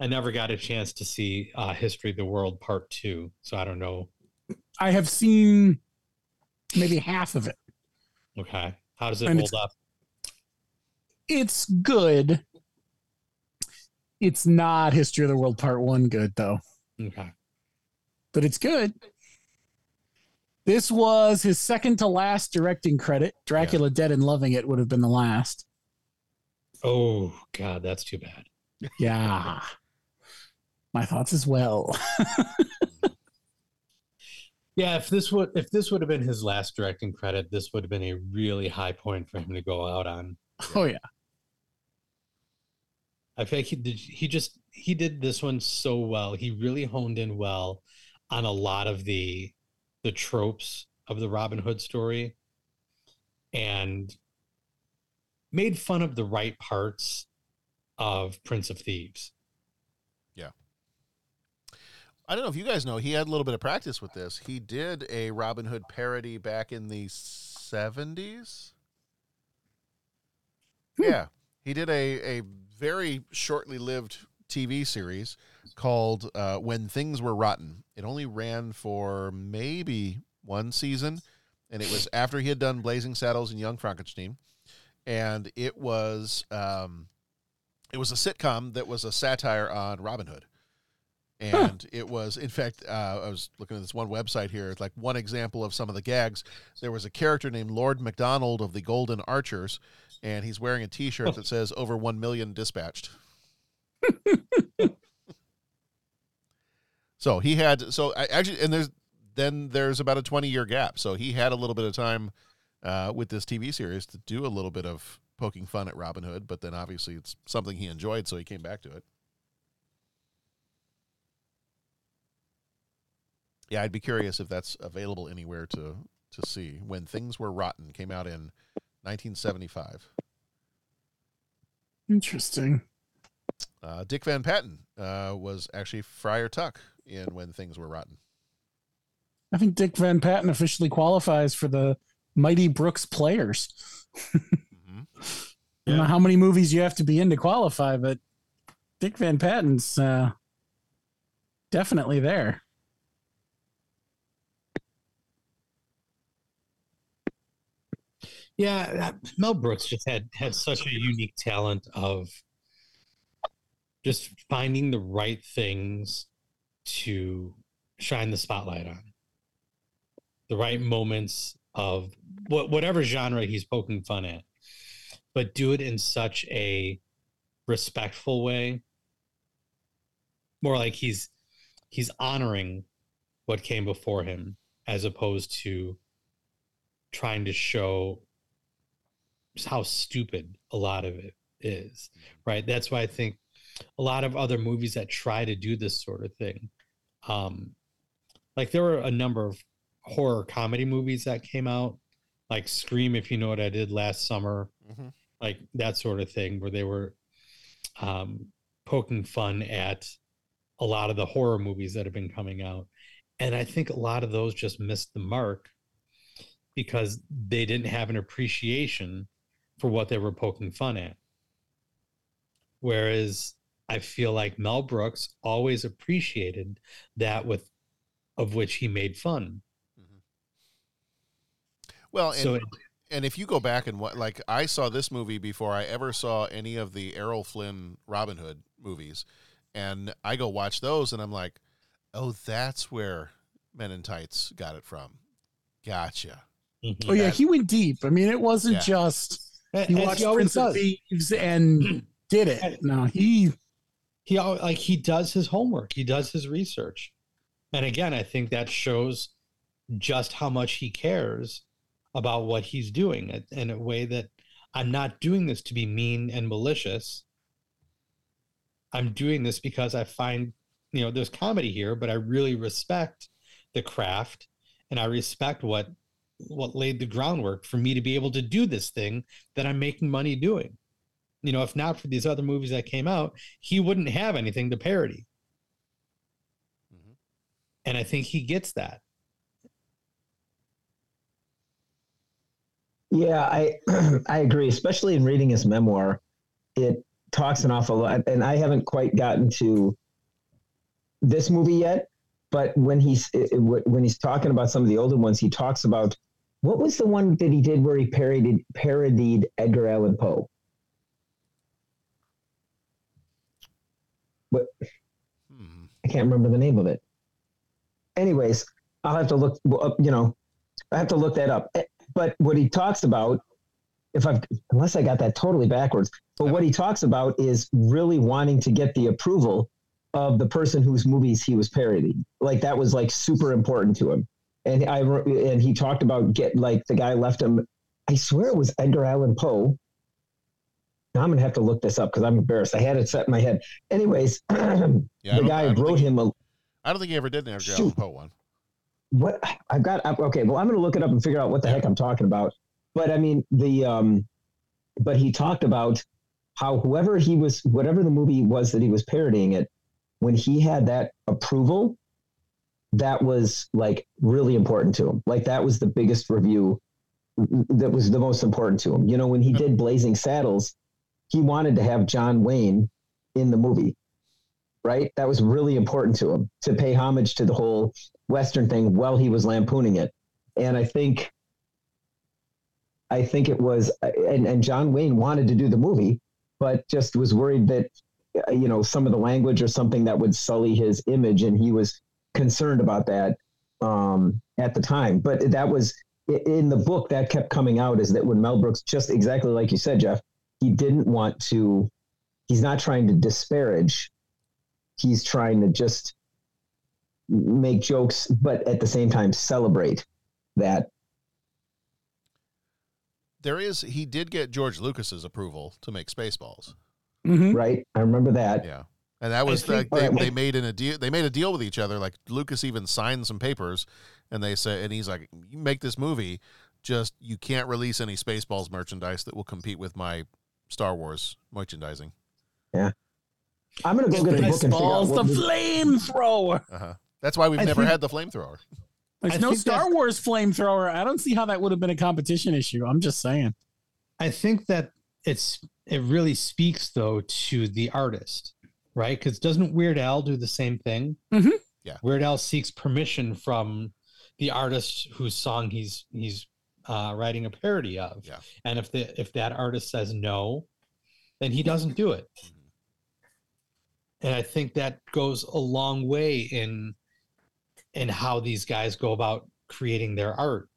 I never got a chance to see uh, History of the World Part Two, so I don't know. I have seen maybe half of it. Okay, how does it And hold it's- up? It's good. It's not History of the World Part One good though, Okay, but it's good. This was his second to last directing credit. Dracula Dead and Loving It would have been the last. Oh God, that's too bad. Yeah. My thoughts as well. Yeah, if this would if this would have been his last directing credit, this would have been a really high point for him to go out on. Oh yeah. I feel like he did he just he did this one so well. He really honed in well on a lot of the the tropes of the Robin Hood story and made fun of the right parts of Prince of Thieves. I don't know if you guys know, he had a little bit of practice with this. He did a Robin Hood parody back in the 70s. Yeah. He did a, a very shortly lived TV series called uh, When Things Were Rotten. It only ran for maybe one season, and it was after he had done Blazing Saddles and Young Frankenstein. And it was um, it was a sitcom that was a satire on Robin Hood. And it was, in fact, uh, I was looking at this one website here. It's like one example of some of the gags. There was a character named Lord MacDonald of the Golden Archers, and he's wearing a T-shirt that says "Over one million dispatched." so he had, so I actually, and there's then there's about a twenty year gap. So he had a little bit of time uh, with this TV series to do a little bit of poking fun at Robin Hood, but then obviously it's something he enjoyed, so he came back to it. Yeah, I'd be curious if that's available anywhere to to see. When Things Were Rotten came out in 1975. Interesting. Uh, Dick Van Patten uh, was actually Friar Tuck in When Things Were Rotten. I think Dick Van Patten officially qualifies for the Mighty Brooks Players. I don't know how many movies you have to be in to qualify, but Dick Van Patten's uh, definitely there. Yeah, Mel Brooks just had had such a unique talent of just finding the right things to shine the spotlight on. The right moments of what whatever genre he's poking fun at, but do it in such a respectful way. More like he's he's honoring what came before him as opposed to trying to show how stupid a lot of it is right? That's why i think a lot of other movies that try to do this sort of thing um like there were a number of horror comedy movies that came out like scream if you know what i did last summer Mhm. like that sort of thing where they were um poking fun at a lot of the horror movies that have been coming out. And i think a lot of those just missed the mark because they didn't have an appreciation for what they were poking fun at. Whereas I feel like Mel Brooks always appreciated that with of which he made fun. Mm-hmm. Well, and, So it- and if you go back and what, like, I saw this movie before I ever saw any of the Errol Flynn Robin Hood movies, and I go watch those, and I'm like, oh, that's where Men in Tights got it from. Gotcha. Mm-hmm. Oh yeah, That- he went deep. I mean, it wasn't Yeah. just A- he watched he Prince of. Thieves and did it. No, he he like he does his homework he does his research and again i think that shows just how much he cares about what he's doing in- in a way that i'm not doing this to be mean and malicious i'm doing this because i find you know there's comedy here but i really respect the craft and i respect what what laid the groundwork for me to be able to do this thing that i'm making money doing you know, if not for these other movies that came out, he wouldn't have anything to parody. Mm-hmm. And I think he gets that. Yeah, I I agree. Especially in reading his memoir, it talks an awful lot, and I haven't quite gotten to this movie yet. But when he's it- it- when he's talking about some of the older ones, he talks about what was the one that he did where he parodied parodied Edgar Allan Poe. But I can't remember the name of it. Anyways, I'll have to look up. You know, I have to look that up. Eh, But what he talks about, if I've unless I got that totally backwards, but what he talks about is really wanting to get the approval of the person whose movies he was parodying. Like that was like super important to him. And I and he talked about get like the guy left him. I swear it was Edgar Allan Poe. Now I'm gonna have to look this up because I'm embarrassed. I had it set in my head. Anyways, Yeah, the guy wrote him a I don't think he ever did an Edgar Allan Poe one. what I've got. Okay, well, I'm going to look it up and figure out what the heck I'm talking about. But I mean, the um, but he talked about how whoever he was, whatever the movie was that he was parodying it, when he had that approval, that was like really important to him. Like that was the biggest review. That was the most important to him. You know, when he did Blazing Saddles, he wanted to have John Wayne in the movie right? That was really important to him to pay homage to the whole Western thing while he was lampooning it. And I think, I think it was, and, and John Wayne wanted to do the movie, but just was worried that, you know, some of the language or something that would sully his image. And he was concerned about that um, at the time. But that was in the book that kept coming out is that when Mel Brooks, just exactly like you said, Jeff, he didn't want to, he's not trying to disparage he's trying to just make jokes, but at the same time celebrate that. There is he did get George Lucas's approval to make Spaceballs. Right, I remember that. Yeah, and that was think- like they, they made in a deal. They made a deal with each other. Like Lucas even signed some papers, and they said, and he's like, "You make this movie, just you can't release any Spaceballs merchandise that will compete with my Star Wars merchandising." Yeah, I'm gonna go get the book and figure out Spaceballs, what the we- flamethrower. Uh-huh. That's why we've I never think- had the flamethrower. There's I no Star that- Wars flamethrower. I don't see how that would have been a competition issue. I'm just saying. I think that it's it really speaks though to the artist, right? Because doesn't Weird Al do the same thing? Mm-hmm. Yeah. Weird Al seeks permission from the artist whose song he's he's uh, writing a parody of. Yeah. And if the if that artist says no, then he doesn't do it. And I think that goes a long way in in how these guys go about creating their art.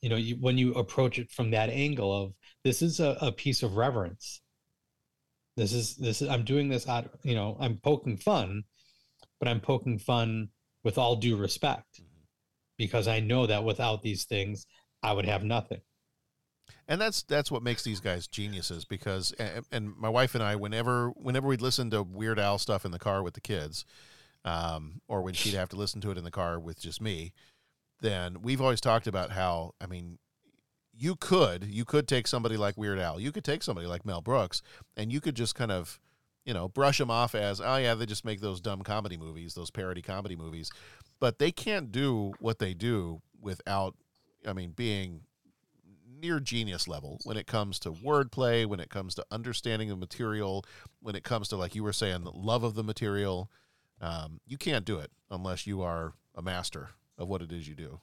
You know, you, when you approach it from that angle of this is a, a piece of reverence. This is this is I'm doing this out, you know, I'm poking fun, but I'm poking fun with all due respect because I know that without these things, I would have nothing. and that's that's what makes these guys geniuses because and, and my wife and I whenever whenever we'd listen to Weird Al stuff in the car with the kids um, or when she'd have to listen to it in the car with just me then we've always talked about how I mean you could you could take somebody like Weird Al you could take somebody like Mel Brooks and you could just kind of you know brush them off as oh yeah they just make those dumb comedy movies those parody comedy movies but they can't do what they do without I mean being near genius level when it comes to wordplay, when it comes to understanding the material, when it comes to like you were saying, the love of the material. Um, you can't do it unless you are a master of what it is you do.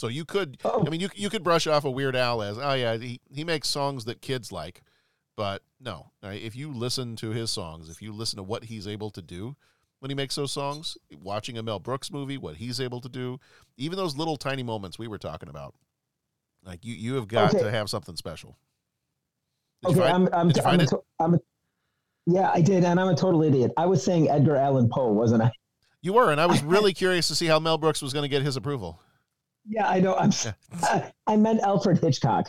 So you could, oh. I mean, you you could brush off a Weird Al as, oh yeah, he he makes songs that kids like, but no, right? if you listen to his songs, if you listen to what he's able to do when he makes those songs, watching a Mel Brooks movie, what he's able to do, even those little tiny moments we were talking about, like you you have got Okay. to have something special. Did Okay, find, I'm, I'm, I'm, a to- I'm a, yeah, I did, and I'm a total idiot. I was saying Edgar Allan Poe, wasn't I? You were, and I was really curious to see how Mel Brooks was going to get his approval. Yeah, I know. I'm. s- I, I meant Alfred Hitchcock.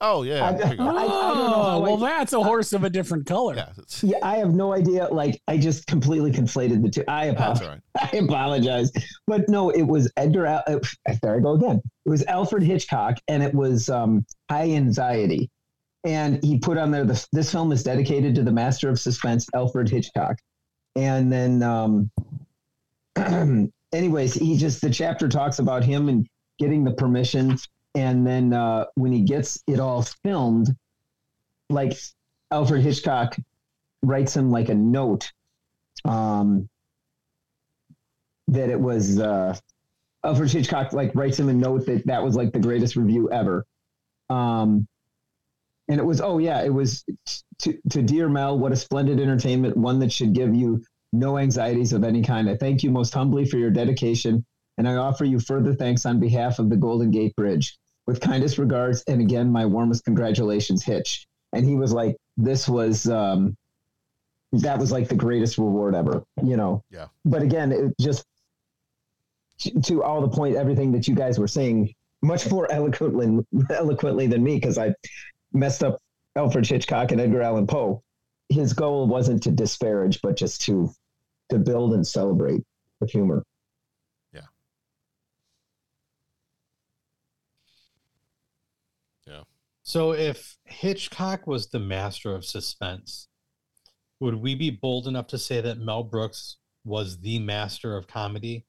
Oh yeah, I- there you go. I- I don't know Oh, I- well, that's a horse of a different color. Yeah, Yeah, I have no idea. Like, I just completely conflated the two. I that's apologize. all right. I apologize, but no, it was Edgar. Al- uh, there I go again. It was Alfred Hitchcock, and it was um, High Anxiety. And he put on there the, this film is dedicated to the master of suspense, Alfred Hitchcock. And then, um, anyways, he just the chapter talks about him and getting the permission, and then uh, when he gets it all filmed, like Alfred Hitchcock writes him like a note um, that it was uh, Alfred Hitchcock like writes him a note that that was like the greatest review ever. Um, and it was oh yeah, it was to to dear Mel, what a splendid entertainment, one that should give you no anxieties of any kind. I thank you most humbly for your dedication, and I offer you further thanks on behalf of the Golden Gate Bridge. With kindest regards, and again, my warmest congratulations, Hitch. And he was like, "This was um, that was like the greatest reward ever," you know Yeah. but again, it just to- all the point, everything that you guys were saying, much more eloquently, eloquently than me, because I messed up Alfred Hitchcock and Edgar Allan Poe. His goal wasn't to disparage, but just to to build and celebrate with humor. So if Hitchcock was the master of suspense, would we be bold enough to say that Mel Brooks was the master of comedy?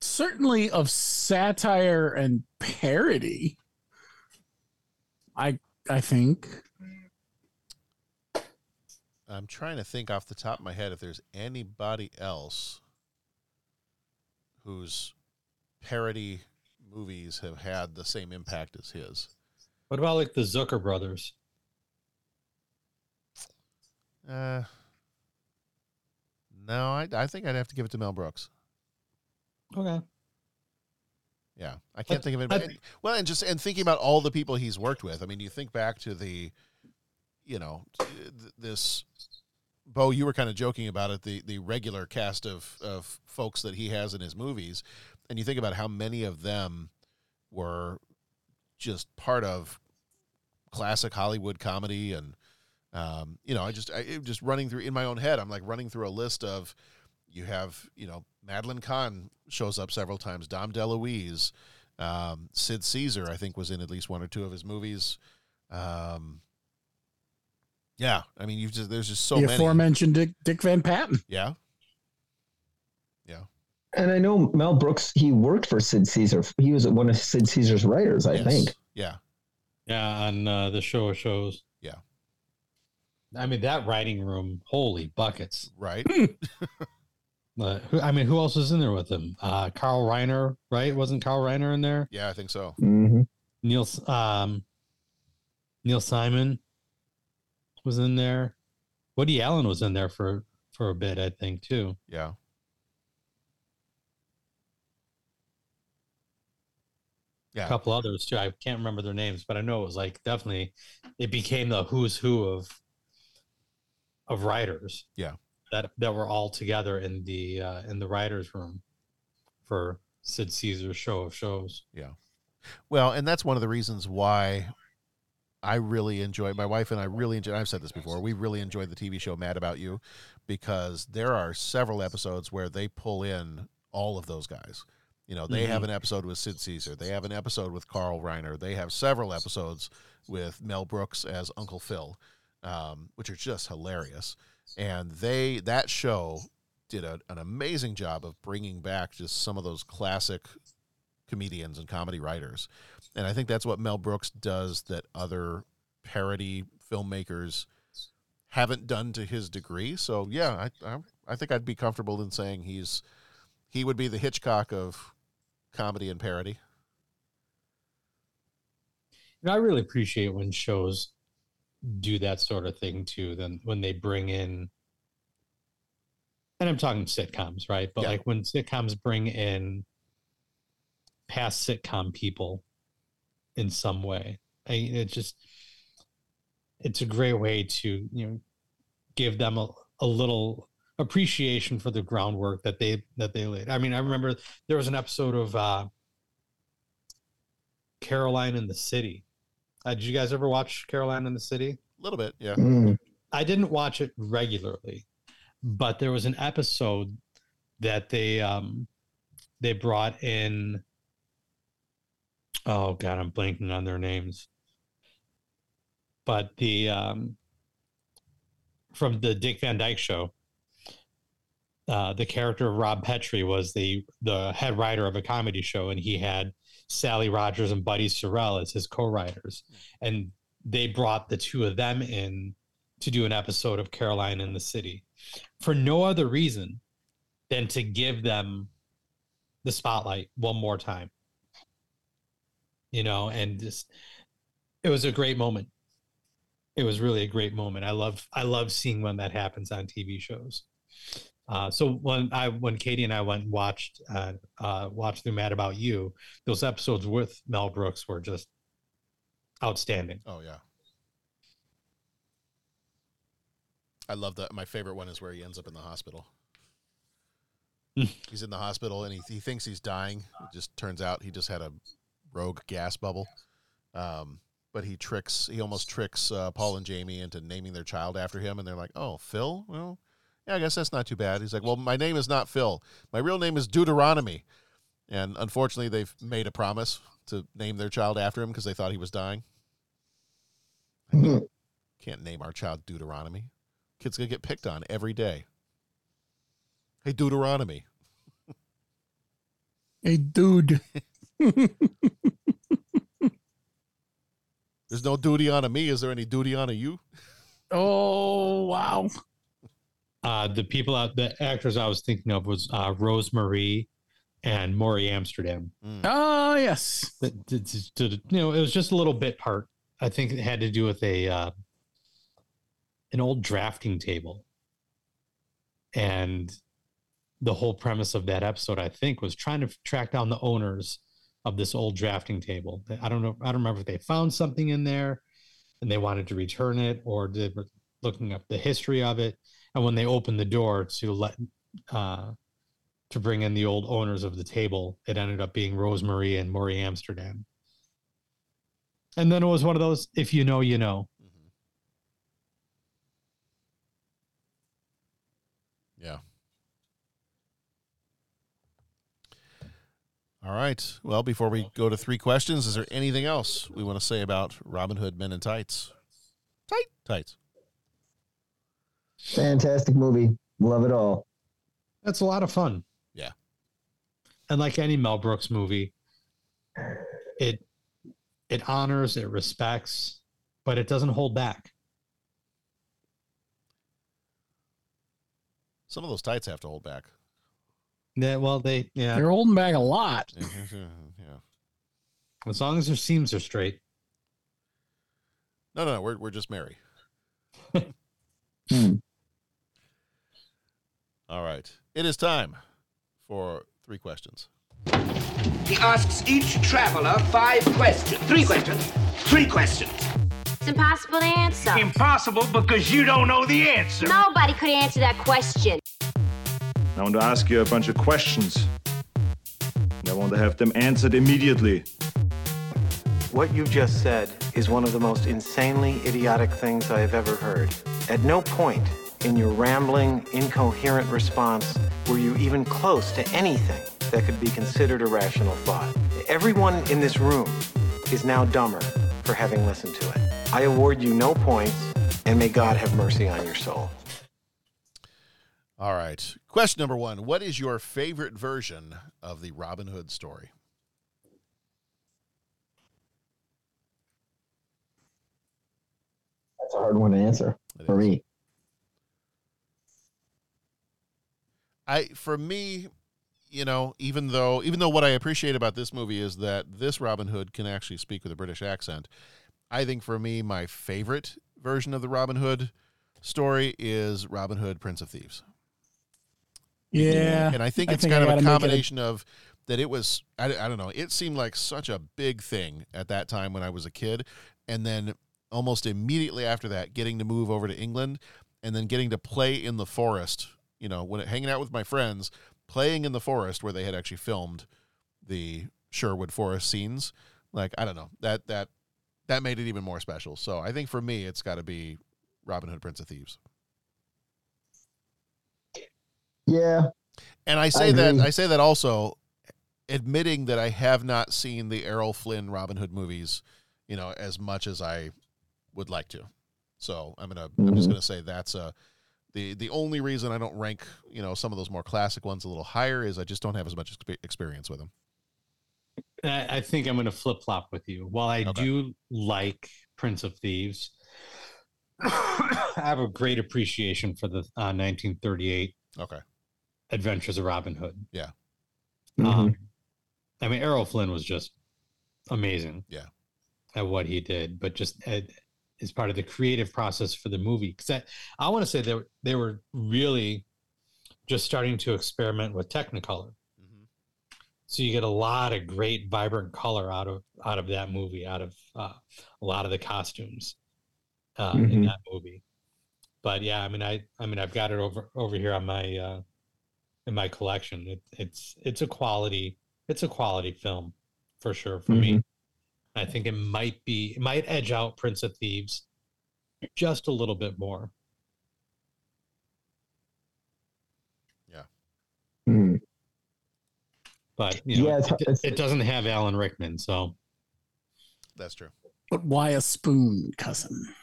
Certainly of satire and parody. I I think. I'm trying to think off the top of my head if there's anybody else whose parody movies have had the same impact as his. What about like the Zucker brothers? Uh, no, I, I think I'd have to give it to Mel Brooks. Okay. Yeah, I can't But- think of it. but- well, and just and thinking about all the people he's worked with. I mean, you think back to the, you know, this. Bo, you were kind of joking about it. The the regular cast of of folks that he has in his movies, and you think about how many of them were just part of classic Hollywood comedy, and um, you know, I just I just running through in my own head. I'm like running through a list of you have you know Madeline Kahn shows up several times. Dom DeLuise, um, Sid Caesar, I think was in at least one or two of his movies. Um, yeah, I mean, you've just there's just so the many. aforementioned Dick, Dick Van Patten. Yeah, yeah, And I know Mel Brooks. He worked for Sid Caesar. He was one of Sid Caesar's writers, I Yes. think. yeah, Yeah, on uh, the show of shows. Yeah. I mean that writing room, holy buckets! right. Uh, who, I mean, who else was in there with him? Uh, Carl Reiner, right? Wasn't Carl Reiner in there? yeah, I think so. Mm-hmm. Neil, um, Neil Simon was in there. Woody Allen was in there for for a bit, I think, too. Yeah, yeah, A couple others too. I can't remember their names, but I know it was like definitely it became the who's who of of writers. Yeah. That that were all together in the uh in the writers room for Sid Caesar's show of shows. Yeah. Well, and that's one of the reasons why I really enjoy my wife and I really enjoy I've said this before. We really enjoyed the TV show Mad About You because there are several episodes where they pull in all of those guys. You know, they have Mhm. an episode with Sid Caesar. They have an episode with Carl Reiner. They have several episodes with Mel Brooks as Uncle Phil, um, which are just hilarious. And they that show did a, an amazing job of bringing back just some of those classic comedians and comedy writers. And I think that's what Mel Brooks does that other parody filmmakers haven't done to his degree. So yeah, I I, I think I'd be comfortable in saying he's he would be the Hitchcock of comedy and parody. And I really appreciate when shows do that sort of thing too. Then when they bring in, and I'm talking sitcoms, right? But Yeah. like when sitcoms bring in past sitcom people in some way, I, it just it's a great way to you know give them a, a little appreciation for the groundwork that they that they laid. I mean, I remember there was an episode of uh Caroline in the City. Uh, did you guys ever watch Caroline in the City? A little bit, yeah. Mm. I didn't watch it regularly, but there was an episode that they um they brought in oh god, I'm blanking on their names. But the um from the Dick Van Dyke show, uh the character of Rob Petrie was the the head writer of a comedy show and he had Sally Rogers and Buddy Sorrell as his co-writers. And they brought the two of them in to do an episode of Caroline in the City for no other reason than to give them the spotlight one more time. You know, and just it was a great moment. It was really a great moment. I love I love seeing when that happens on TV shows. Uh, so when I when Katie and I went and watched uh, uh, watched through Mad About You, those episodes with Mel Brooks were just outstanding. Oh yeah. I love that. My favorite one is where he ends up in the hospital. he's in the hospital and he, he thinks he's dying. It just turns out he just had a rogue gas bubble. Um, but he tricks, he almost tricks uh, Paul and Jamie into naming their child after him. And they're like, oh, Phil? Well, yeah, I guess that's not too bad. He's like, well, my name is not Phil. My real name is Deuteronomy. And unfortunately, they've made a promise to name their child after him because they thought he was dying. Can't name our child Deuteronomy. Kid's gonna get picked on every day. Hey, Deuteronomy. Hey, dude. There's no duty on a me. Is there any duty on a you? Oh wow. Uh, the people out, the actors I was thinking of was uh, Rose Marie and Morey Amsterdam. Oh yes. You know, it was just a little bit part. I think it had to do with a uh, an old drafting table, and the whole premise of that episode, I think, was trying to track down the owners of this old drafting table. I don't know. I don't remember if they found something in there and they wanted to return it, or they were looking up the history of it. And when they opened the door to let uh, to bring in the old owners of the table, it ended up being Rose Marie and Morey Amsterdam. And then it was one of those: if you know, you know. Yeah. All right. Well, before we go to three questions, is there anything else we want to say about Robin Hood Men in Tights? Tight tights. Fantastic movie. Love it all. That's a lot of fun. Yeah. And like any Mel Brooks movie, it it honors, it respects, but it doesn't hold back. Some of those tights have to hold back. Yeah, well, they yeah. They're holding back a lot. yeah. As long as their seams are straight. No, no, no. We're we're just merry. Hmm. All right. It is time for three questions. He asks each traveler five questions. Three questions. Three questions. It's impossible to answer. Impossible because you don't know the answer. Nobody could answer that question. I want to ask you a bunch of questions. And I want to have them answered immediately. What you just said is one of the most insanely idiotic things I have ever heard. At no point in your rambling, incoherent response were you even close to anything that could be considered a rational thought. Everyone in this room is now dumber for having listened to it. I award you no points, and may God have mercy on your soul. All right. Question number one What is your favorite version of the Robin Hood story? That's a hard one to answer for me. I for me, you know, even though even though what I appreciate about this movie is that this Robin Hood can actually speak with a British accent, I think for me my favorite version of the Robin Hood story is Robin Hood Prince of Thieves. Yeah, And I think I it's think kind of a- combination of that it was I, I don't know, it seemed like such a big thing at that time when I was a kid and then almost immediately after that getting to move over to England and then getting to play in the forest, you know, when it, hanging out with my friends, playing in the forest where they had actually filmed the Sherwood Forest scenes. Like, I don't know. That that that made it even more special. So, I think for me it's got to be Robin Hood Prince of Thieves. Yeah. And I I say that. I say that also admitting that I have not seen the Errol Flynn Robin Hood movies, you know, as much as I would like to. So I'm gonna I'm just Mhm. gonna say that's uh the the only reason I don't rank you know some of those more classic ones a little higher is I just don't have as much expe- experience with them. I, I think I'm going to flip flop with you. While I do like Prince of Thieves, I have a great appreciation for the uh, 1938 Okay. Adventures of Robin Hood. Yeah. Um, I mean, Errol Flynn was just amazing. Yeah. At what he did, but just at, as part of the creative process for the movie, because I, I want to say they were, they were really just starting to experiment with Technicolor. So you get a lot of great, vibrant color out of out of that movie, out of uh, a lot of the costumes uh, in Mhm. that movie. But yeah, I mean, I I mean, I've got it over over here on my uh, in my collection. It, it's it's a quality it's a quality film for sure for me. I think it might be it might edge out Prince of Thieves just a little bit more. Hmm. But you know, Yeah, it's- it, it's- it doesn't have Alan Rickman, so That's true. But why a spoon, cousin?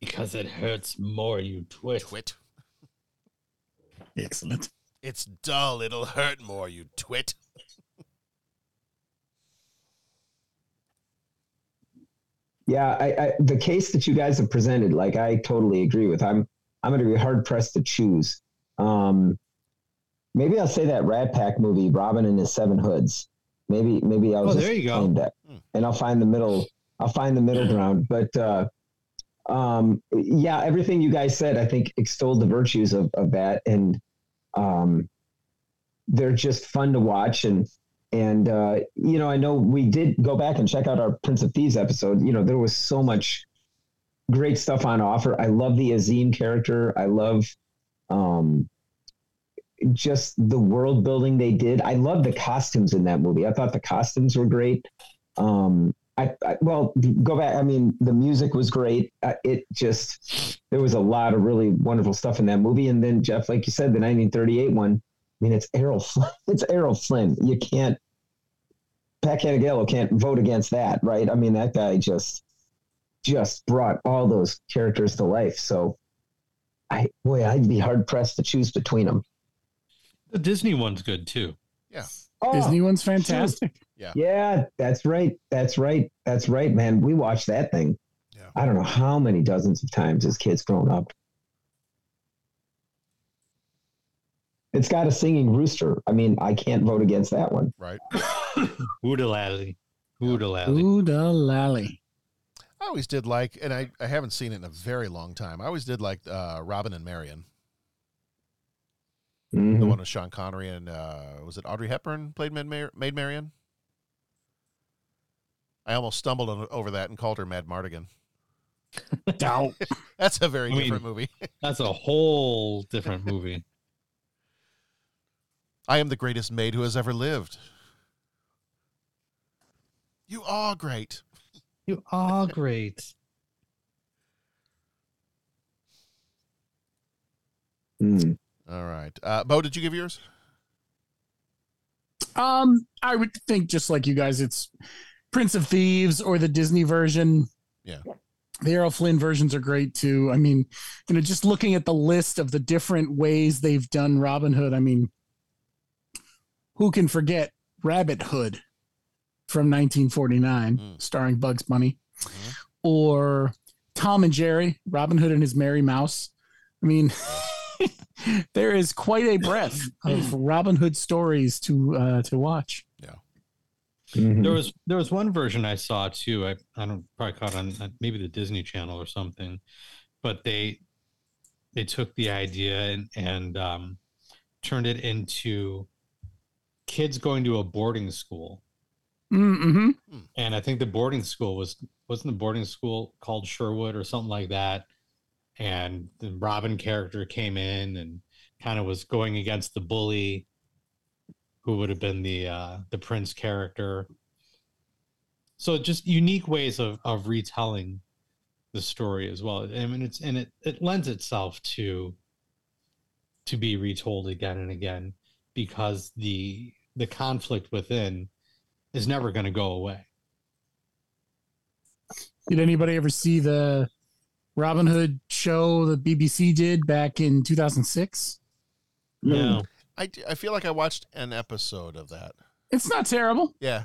because it hurts more. You twit. Twit. Excellent. It's dull. It'll hurt more. You twit. Yeah, I, I the case that you guys have presented, like I totally agree with. I'm I'm going to be hard pressed to choose. Um, maybe I'll say that Rat Pack movie, Robin and his Seven Hoods. Maybe maybe I'll Oh, just there you go. that, and I'll find the middle. I'll find the middle ground. But uh, um, yeah, everything you guys said, I think extolled the virtues of of that, and um, they're just fun to watch and and uh, you know i know we did go back and check out our prince of thieves episode. You know there was so much great stuff on offer. I love the Azeem character. I love um, just the world building they did. I love the costumes in that movie. I thought the costumes were great. Um, I, I well go back. I mean the music was great. Uh, it just there was a lot of really wonderful stuff in that movie. And then jeff like you said the 1938 one mean, it's Errol. Flynn. It's Errol Flynn. You can't. Pat Canagallo can't vote against that, right? I mean, that guy just just brought all those characters to life. So, I boy, I'd be hard pressed to choose between them. The Disney one's good too. Yeah. Oh, Disney one's fantastic. Yeah. Yeah, that's right. That's right. That's right, man. We watched that thing. Yeah. I don't know how many dozens of times as kids growing up. It's got a singing rooster. I mean, I can't vote against that one. Right. Oodalally. Oodalally. Ooda lally. I always did like, and I, I haven't seen it in a very long time. I always did like uh, Robin and Marion, the Mhm. one with Sean Connery and uh, was it Audrey Hepburn played Maid, Mar- Maid Marian? I almost stumbled on, over that and called her Madmartigan. Doubt. That's a very I mean, different movie. That's a whole different movie. I am the greatest maid who has ever lived. You are great. You are great. Mm. All right. Uh, Bo, did you give yours? Um, I would think just like you guys, it's Prince of Thieves or the Disney version. Yeah. The Errol Flynn versions are great too. I mean, you know, just looking at the list of the different ways they've done Robin Hood, I mean, who can forget Rabbit Hood from 1949, starring Bugs Bunny, or Tom and Jerry, Robin Hood and his Merry Mouse. I mean, there is quite a breadth of Robin Hood stories to uh, to watch. Yeah. There was there was one version I saw too. I I don't probably caught on uh, maybe the Disney Channel or something, but they they took the idea and and um, turned it into kids going to a boarding school. Mm-hmm. And I think the boarding school was wasn't the boarding school called Sherwood or something like that. And the Robin character came in and kind of was going against the bully, who would have been the uh, the prince character. So just unique ways of of retelling the story as well. I mean, it's and it it lends itself to to be retold again and again because the the conflict within is never going to go away. Did anybody ever see the Robin Hood show the BBC did back in 2006? No. I, I feel like I watched an episode of that. It's not terrible. Yeah.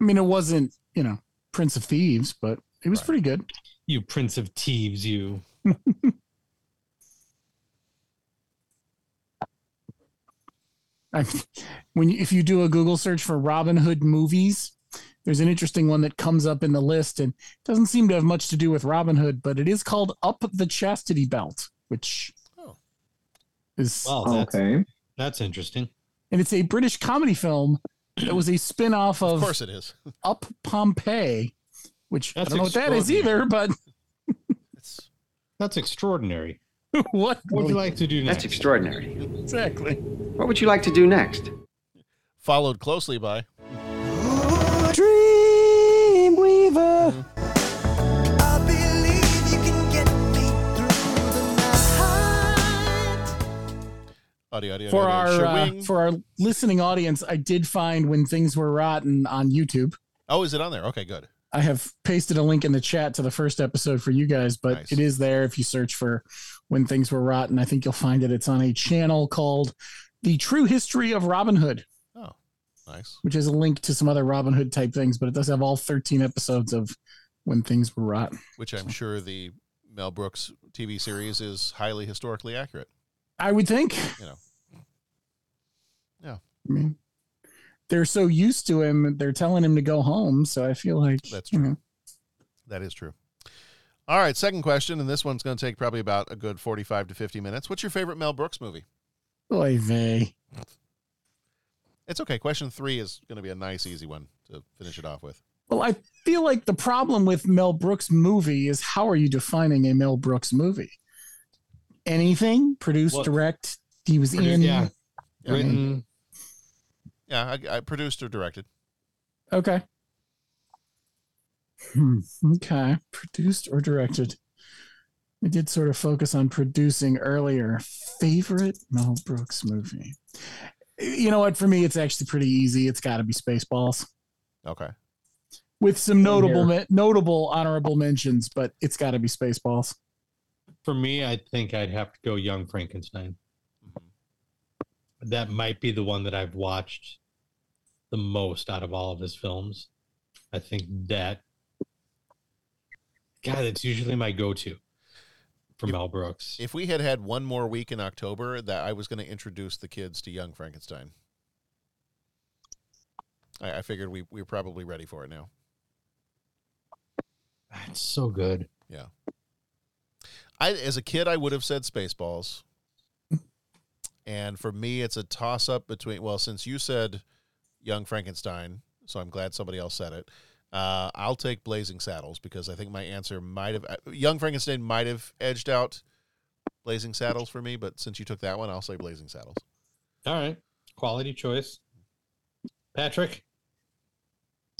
I mean, it wasn't, you know, Prince of Thieves, but it was pretty good. You Prince of Thieves, you. I, when you, if you do a Google search for Robin Hood movies, there's an interesting one that comes up in the list, and doesn't seem to have much to do with Robin Hood, but it is called Up the Chastity Belt, which oh. is Well, that's, That's interesting. and it's a British comedy film that was a spin-off of, Of course it is. Up Pompeii, which That's I don't know what that is either, but That's that's extraordinary. what What would you like to do next? That's extraordinary. exactly. What would you like to do next? Followed closely by Dreamweaver. audio, audio, For audio. our uh, for our listening audience, I did find when things were rotten on YouTube. oh, is it on there? Okay, good. I have pasted a link in the chat to the first episode for you guys, but Nice. it is there if you search for when things were rotten. I think you'll find it. It's on a channel called The True History of Robin Hood, Oh, nice. which is a link to some other Robin Hood type things, but it does have all 13 episodes of when things were rotten. Which I'm sure the Mel Brooks TV series is highly historically accurate. I would think. You know. Yeah. I mean, they're so used to him, they're telling him to go home. So I feel like That's you true. know, That is true. All right, second question, and this one's going to take probably about a good 45 to 50 minutes. What's your favorite Mel Brooks movie? Oy vey. It's okay. Question three is going to be a nice, easy one to finish it off with. Well, I feel like the problem with Mel Brooks movie is how are you defining a Mel Brooks movie? Anything produced, Well, direct. He was Produced- in. yeah. Yeah. Written. Yeah, I, I produced or directed. Okay. Hmm, okay. Produced or directed. I did sort of focus on producing earlier. Favorite Mel Brooks movie. You know what? For me, it's actually pretty easy. It's got to be Spaceballs. Okay. with some notable me- notable honorable mentions, but it's got to be Spaceballs. For me, I think I'd have to go Young Frankenstein. That might be the one that I've watched the most out of all of his films. I think that, God, it's usually my go-to for Mel Brooks. If we had had one more week in October, that I was going to introduce the kids to Young Frankenstein. I, I figured we, we were probably ready for it now. It's so good. Yeah. I as a kid I would have said Spaceballs. And for me it's a toss up between well since you said Young Frankenstein, so I'm glad somebody else said it. Uh, I'll take Blazing Saddles because I think my answer might have Young Frankenstein might have edged out Blazing Saddles for me, but since you took that one, I'll say Blazing Saddles. All right. Quality choice. Patrick?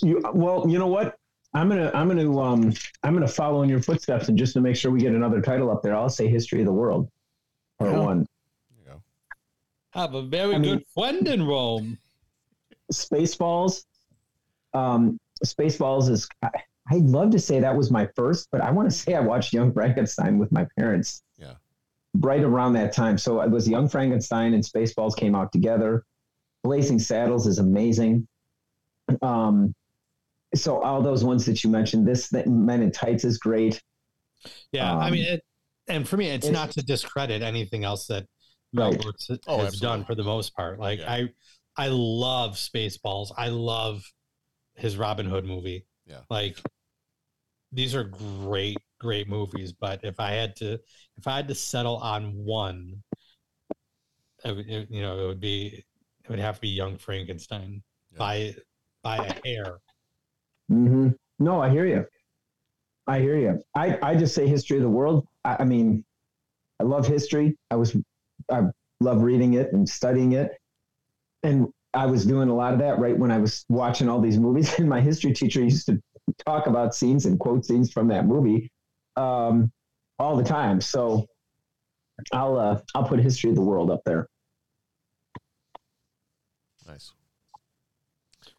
You well, you know what? I'm gonna I'm gonna um I'm gonna follow in your footsteps and just to make sure we get another title up there, I'll say History of the World. Part Oh. one. Have a very I mean- good friend in Rome. Spaceballs. Um Spaceballs is I, I'd love to say that was my first, but I want to say I watched Young Frankenstein with my parents. Yeah. Right around that time. So it was Young Frankenstein and Spaceballs came out together. Blazing Saddles is amazing. Um, so all those ones that you mentioned, this that Men in Tights is great. Yeah, I Um, mean, it, and for me, it's it- not to discredit anything else that Mel Right. Brooks has Oh, done for the most part. Like I, I love Spaceballs. I love his Robin Hood movie. Yeah. Like these are great, great movies. But if I had to, if I had to settle on one, it, would- you know, it would be, it would have to be Young Frankenstein by by a hair. hmm No, I hear you. I hear you. I, I just say history of the world. I, I mean, I love history. I was, I love reading it and studying it. And I was doing a lot of that right when I was watching all these movies. And my history teacher used to talk about scenes and quote scenes from that movie um, all the time. So I'll, uh, I'll put history of the world up there. Nice.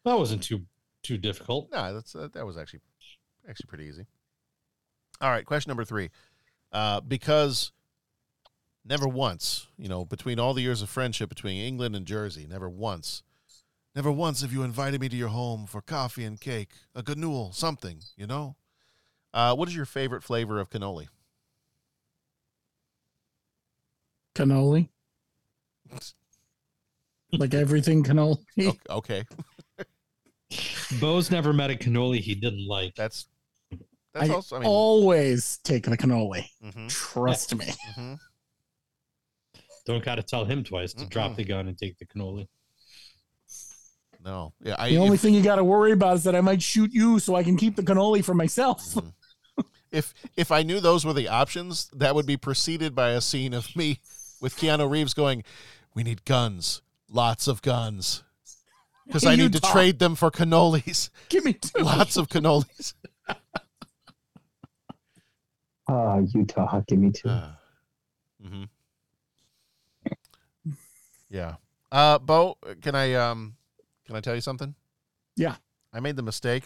That wasn't too too difficult. No, that's uh, that was actually actually pretty easy. All right, question number three. Uh, because never once, you know, between all the years of friendship between England and Jersey, never once, never once have you invited me to your home for coffee and cake, a ganool, something, you know. Uh, what is your favorite flavor of cannoli? Cannoli. like everything cannoli. Okay, Bo's never met a cannoli he didn't like. That's I, also- I mean- always take the cannoli. Mhm. Trust me. Mhm. Don't got to tell him twice to drop the gun and take the cannoli. No, yeah, I the only if, thing you got to worry about is that I might shoot you so I can keep the cannoli for myself. Mm-hmm. if if I knew those were the options, that would be preceded by a scene of me with Keanu Reeves going, "We need guns, lots of guns." Because I need to talk. trade them for cannolis. Give me two. Lots of cannolis. Oh, Utah, give me two. hmm Yeah. Uh, Bo, can I um, can I tell you something? Yeah. I made the mistake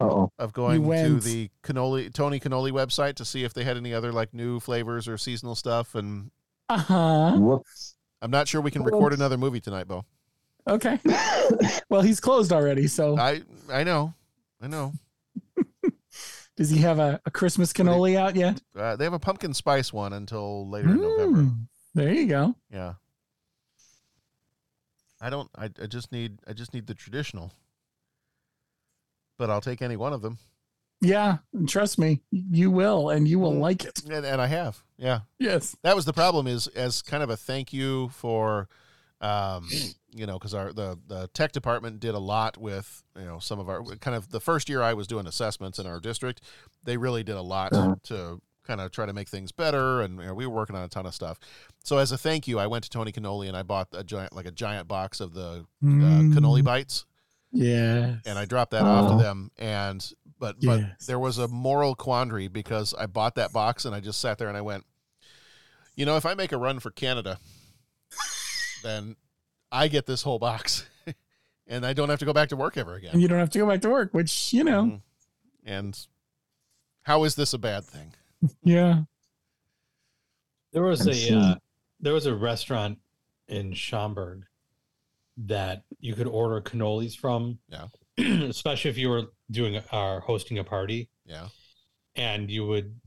Uh-oh. of going to the cannoli Tony Cannoli website to see if they had any other like new flavors or seasonal stuff, and Uh huh. Whoops. I'm not sure we can record another movie tonight, Bo. Okay. well, he's closed already. So I I know, I know. does he have a, a Christmas cannoli out yet? Uh, they have a pumpkin spice one until later in November. Mm, there you go. Yeah. I don't. I, I just need. I just need the traditional. But I'll take any one of them, Yeah, trust me, you will, and you will like it. and, and I have. Yeah. Yes. That was the problem. Is as kind of a thank you for, um, you know, because our the the tech department did a lot with you know some of our kind of the first year I was doing assessments in our district, they really did a lot Uh-huh. to kind of try to make things better, and you know, we were working on a ton of stuff. So as a thank you, I went to Tony Cannoli and I bought a giant like a giant box of the uh, Mm. cannoli bites. Yeah. and I dropped that off Oh. to them. And but but there was a moral quandary because I bought that box and I just sat there and I went, you know, if I make a run for Canada, then I get this whole box, and I don't have to go back to work ever And again. you don't have to go back to work, which you know, Mhm. And how is this a bad thing? Yeah. There was I've a seen- uh, there was a restaurant in Schaumburg that you could order cannolis from. Yeah. especially if you were doing or hosting a party, Yeah. and you would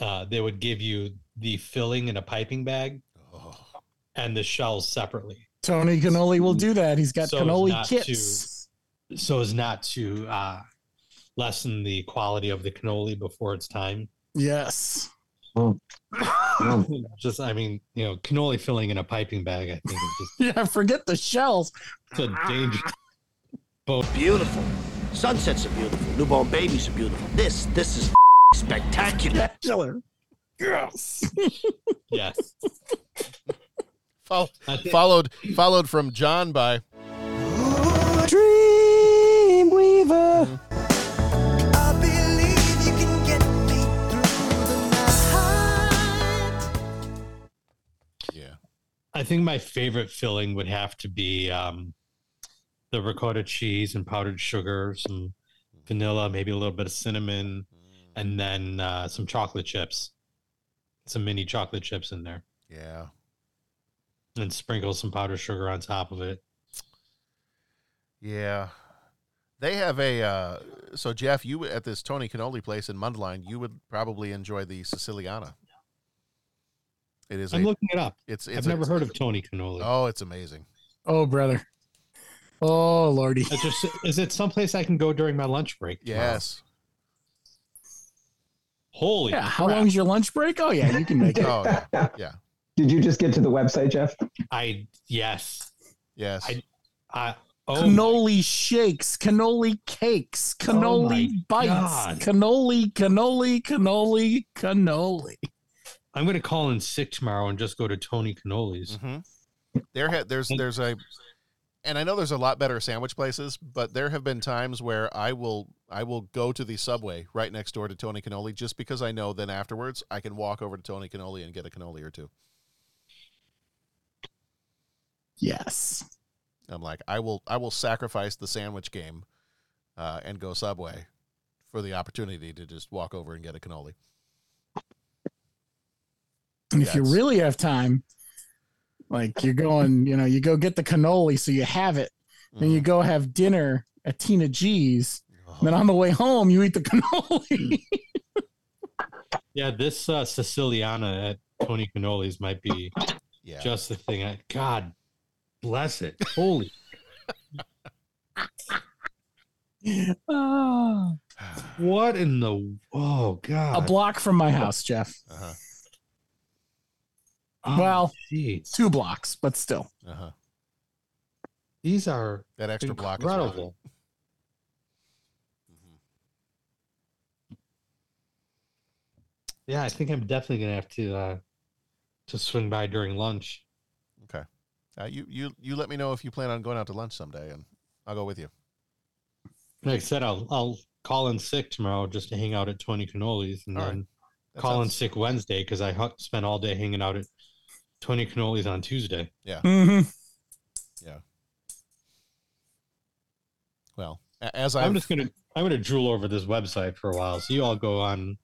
uh, they would give you the filling in a piping bag Oh. and the shells separately. Tony Cannoli will do that. He's got So cannoli not kits. so as not to uh, lessen the quality of the cannoli before it's time. Yes. Oh. Oh. just, I mean, you know, cannoli filling in a piping bag. I think just Yeah. Forget the shells. it's a danger. Both Beautiful. Sunsets are beautiful. Newborn babies are beautiful. This, this is spectacular. Killer. Yes. yes. Fol- followed followed from John by I think my favorite filling would have to be um, the ricotta cheese and powdered sugar, some vanilla, maybe a little bit of cinnamon, and then uh, some chocolate chips, some mini chocolate chips in there, Yeah. and sprinkle some powdered sugar on top of it. Yeah. They have a uh, so Jeff, you at this Tony Cannoli place in Mundelein, you would probably enjoy the Siciliana. It is. I'm a, looking it up. It's. it's I've a- never heard of Tony Cannoli. Oh, it's amazing. Oh, brother. Oh, lordy. Is, there, is it someplace I can go during my lunch break? tomorrow? Yes. Holy. Yeah. How crap. long's your lunch break? Oh, yeah, you can make it. Oh, yeah. yeah. Did you just get to the website, Jeff? I yes. Yes. I. I oh cannoli shakes, cannoli cakes, oh cannoli my bites, God. cannoli, cannoli, cannoli, cannoli. I'm going to call in sick tomorrow and just go to Tony Cannoli's. hmm There, ha- there's, there's a, and I know there's a lot better sandwich places, but there have been times where I will, I will go to the Subway right next door to Tony Cannoli just because I know then afterwards I can walk over to Tony Cannoli and get a cannoli or two. Yes. I'm like, I will, I will sacrifice the sandwich game, uh, and go Subway for the opportunity to just walk over and get a cannoli. And if you really have time, like you're going, you know, you go get the cannoli so you have it. Then Mm. you go have dinner at Tina G's. And then on the way home, you eat the cannoli. Yeah, this uh, Siciliana at Tony Cannoli's might be Yeah. just the thing. I, God bless it. Holy. Ah. what in the. Oh, God. a block from my house, Jeff. Uh-huh. Oh, well, jeez. two blocks, but still. Uh-huh. These are That extra block is worth it. incredible. Yeah, I think I'm definitely gonna have to uh, to swing by during lunch. Okay. Uh, you, you, you let me know if you plan on going out to lunch someday and I'll go with you. Like I said, I'll I'll call in sick tomorrow just to hang out at Tony Cannoli's, and All right. then That call in sick Wednesday because I spent all day hanging out at Tony Cannoli's on Tuesday. Yeah. hmm Yeah. Well, as i I'm just gonna I'm gonna drool over this website for a while. So you all go on,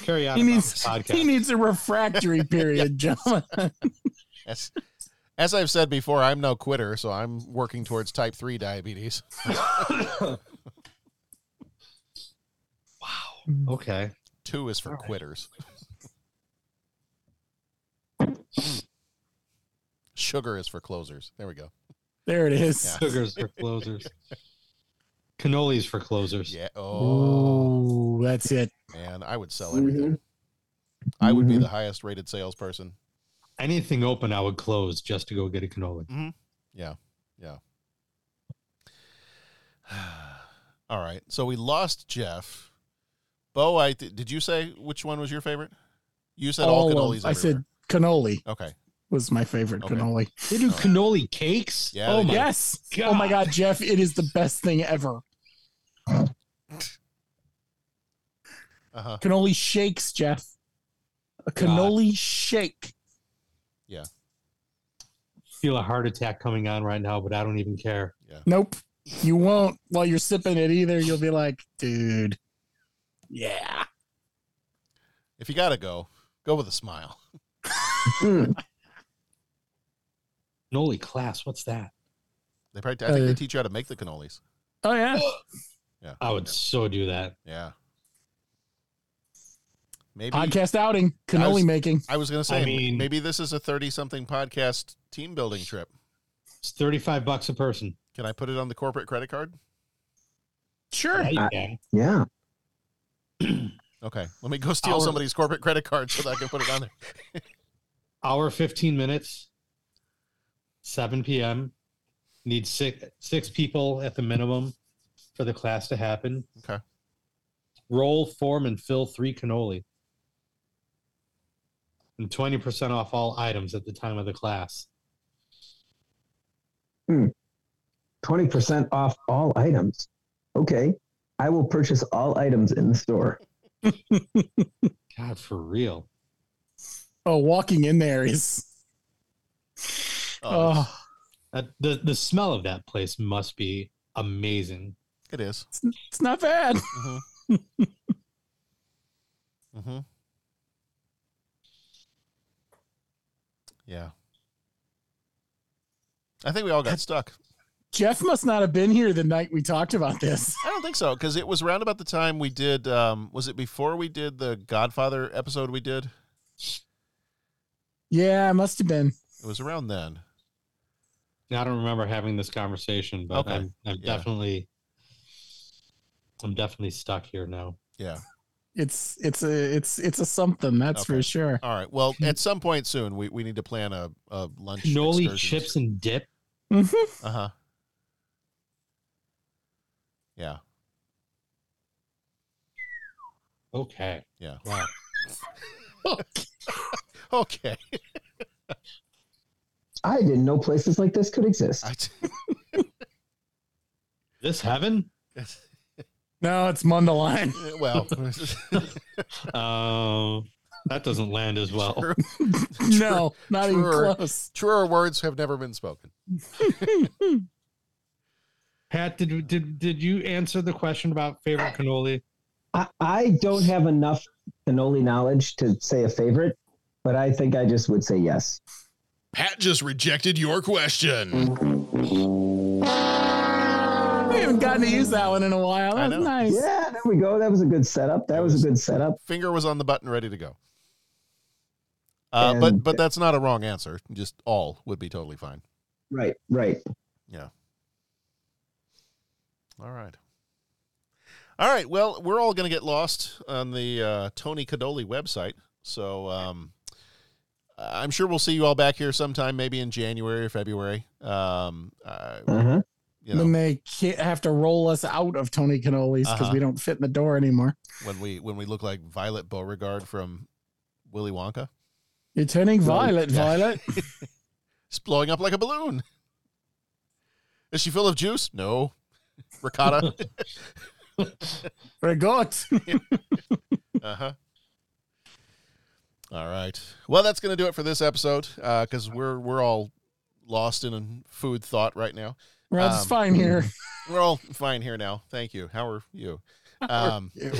carry on. He needs podcast. he needs a refractory period, gentlemen. as, as I've said before, I'm no quitter, so I'm working towards type three diabetes. Wow. Okay. Two is for quitters. Sugar is for closers. There we go. There it is. Yeah. Sugars for closers. Cannolis for closers. Yeah. Oh Oh, that's it. man, I would sell everything. I would be the highest rated salesperson. Anything open, I would close just to go get a cannoli. Mm-hmm. Yeah. Yeah. All right. So we lost Jeff. Bo, I did you say which one was your favorite? You said all, All of- cannolis. I said everywhere. Cannoli Okay. was my favorite Okay. cannoli. They do cannoli cakes. Yeah, oh my do. Yes. Oh my God, Jeff! It is the best thing ever. Uh-huh. Cannoli shakes, Jeff. A cannoli shake. Yeah. Feel a heart attack coming on right now, but I don't even care. Nope. You won't while you're sipping it either. You'll be like, dude. Yeah. If you gotta go, go with a smile. Cannoli class. What's that? They probably I think Uh, they teach you how to make the cannolis. Oh yeah. Yeah. I would so do that. Yeah. Maybe Podcast outing. I was- making. I was gonna say I m- mean- maybe this is a thirty something podcast team building trip. It's 35 bucks a person. Can I put it on the corporate credit card? Sure. Yeah, you I- Yeah. Okay. Let me go steal Our- somebody's corporate credit card so that I can put it on there. Hour 15 minutes. 7 p.m. Need six six people at the minimum for the class to happen. Okay. Roll, form, and fill three cannoli. And 20% off all items at the time of the class. Hmm. 20% off all items. Okay. I will purchase all items in the store. God, for real. Oh, walking in there is. Oh, Oh, That, the, the smell of that place must be amazing. It is. It's, it's not bad. Mm-hmm. mm-hmm. Yeah. I think we all got stuck. Jeff must not have been here the night we talked about this. I don't think so because it was around about the time we did. Um, was it before we did the Godfather episode? We did. Yeah, it must have been. It was around then. I don't remember having this conversation, but Okay. I'm, I'm Yeah. definitely, I'm definitely stuck here now. Yeah. It's it's a it's it's a something that's for sure. All right. Well, at some point soon, we, we need to plan a, a lunch. Cannoli excursion. chips and dip. Uh huh. Yeah. Okay. Yeah. Wow. okay. I didn't know places like this could exist. This heaven? No, it's Mundelein. well, Uh, that doesn't land as well. no, not even Truer- close. Truer words have never been spoken. Pat, did did did you answer the question about favorite cannoli? I, I don't have enough cannoli knowledge to say a favorite, but I think I just would say yes. Pat just rejected your question. We haven't gotten to use that one in a while. I That's know. nice. Yeah, there we go. That was a good setup. That was a good setup. Finger was on the button, ready to go. Uh, but And- but that's not a wrong answer. Just all would be totally fine. Right, right. Yeah. All right. All right. Well, we're all going to get lost on the uh, Tony Cannoli website. So um, I'm sure we'll see you all back here sometime, maybe in January or February. Um, uh, Uh-huh. you know, Then they have to roll us out of Tony Cannolis because Uh-huh. we don't fit in the door anymore. when we when we look like Violet Beauregarde from Willy Wonka, You're turning violet, Yeah. Violet. it's blowing up like a balloon. Is she full of juice? No. Ricotta. Forgot. Uh huh. All right. Well, that's going to do it for this episode because we're we're all lost in a food thought right now. We're all just Um, fine here. We're all fine here now. Thank you. How are you? How are Um, you?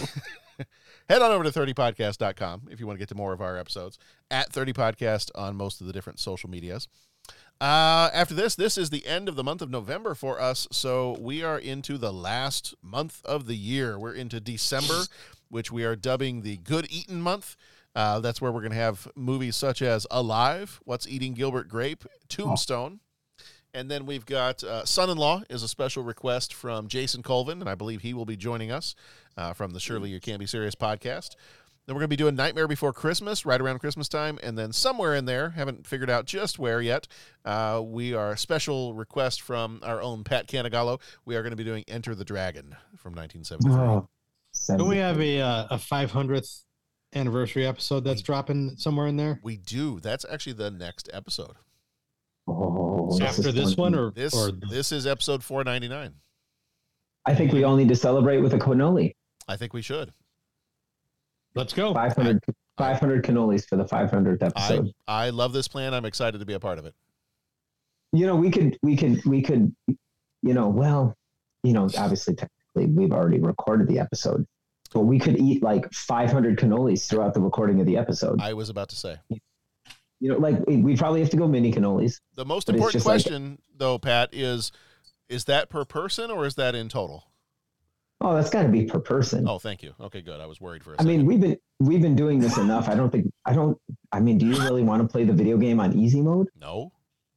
head on over to 30podcast.com if you want to get to more of our episodes at 30podcast on most of the different social medias. Uh, after this, this is the end of the month of November for us. So we are into the last month of the year. We're into December, which we are dubbing the Good Eatin' Month. Uh, that's where we're going to have movies such as Alive, What's Eating Gilbert Grape, Tombstone. And then we've got uh, Son in Law is a special request from Jason Colvin, and I believe he will be joining us uh, from the Surely You Can't Be Serious podcast. Then we're going to be doing Nightmare Before Christmas right around Christmas time. And then somewhere in there, haven't figured out just where yet, uh, we are a special request from our own Pat Canagallo. We are going to be doing Enter the Dragon from 1973. Oh, Don't we have a uh, a 500th anniversary episode that's dropping somewhere in there? We do. That's actually the next episode. Oh, this After is this one, or This or this is episode 499. I think we all need to celebrate with a cannoli. I think we should. let's go. 500, 500 cannolis for the 500th I episode. I love this plan. I'm excited to be a part of it. you know, we could, we could, we could, you know, well, you know, obviously, technically, we've already recorded the episode, but we could eat like 500 cannolis throughout the recording of the episode. I was about to say. You know, like we probably have to go mini cannolis. The most important just like- question, though, Pat, is is that per person or is that in total? Oh, that's got to be per person. Oh, thank you. Okay, good. I was worried for a I second. mean, we've been we've been doing this enough. I don't think I don't. I mean, do you really want to play the video game on easy mode? no.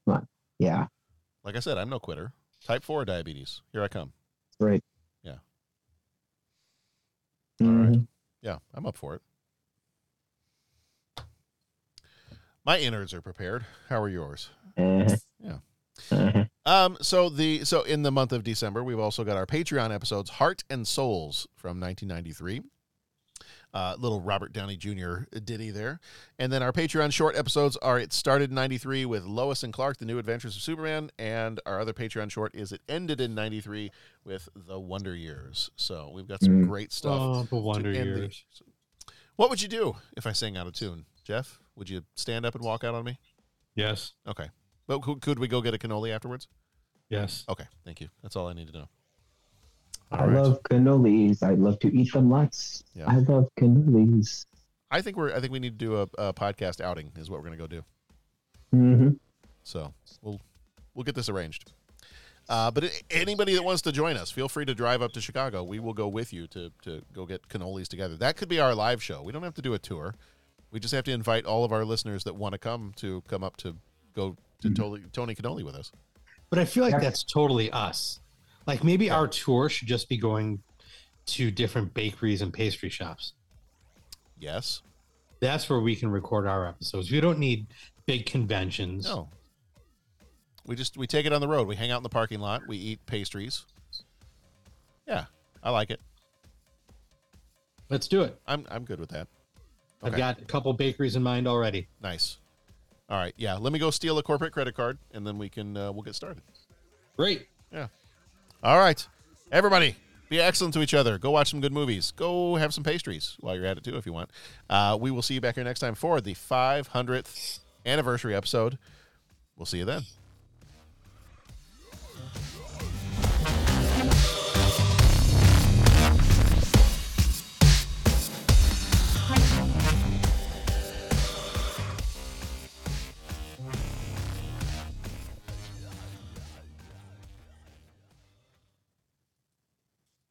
Come on. Yeah, Like I said, I'm no quitter. Type 4 diabetes. Here I come. right. Yeah. Mhm. Yeah, I'm up for it. My innards are prepared. How are yours? Uh-huh. Yeah. Uh-huh. Um, so the so in the month of December, we've also got our Patreon episodes, Heart and Souls from 1993. Uh, little Robert Downey Jr. ditty there, and then our Patreon short episodes are it started in '93 with Lois and Clark: The New Adventures of Superman, and our other Patreon short is it ended in '93 with The Wonder Years. So we've got some Mm. great stuff. Oh, the Wonder end the- Years. what would you do if I sang out of tune, Jeff? Would you stand up and walk out on me? Yes. Okay. But could, could we go get a cannoli afterwards? Yes. Okay. Thank you. That's all I need to know. I love cannolis. I love to eat them lots. Yeah. I love cannolis. I think we're. I think we need to do a, a podcast outing. Is what we're going to go do. hmm So we'll we'll get this arranged. Uh, but anybody that wants to join us, feel free to drive up to Chicago. We will go with you to to go get cannolis together. That could be our live show. We don't have to do a tour. We just have to invite all of our listeners that want to come to come up to go to Tony, Tony Cannoli with us. But I feel like that's totally us. Like maybe our tour should just be going to different bakeries and pastry shops. Yes. That's where we can record our episodes. We don't need big conventions. No. We just we take it on the road. We hang out in the parking lot. We eat pastries. Yeah, I like it. Let's do it. I'm I'm good with that. I've got a couple bakeries in mind already. Nice. All right. Yeah. Let me go steal a corporate credit card, and then we can uh, we'll get started. Great. Yeah. All right. Everybody, be excellent to each other. Go watch some good movies. Go have some pastries while you're at it too, if you want. Uh, we will see you back here next time for the 500th anniversary episode. We'll see you then.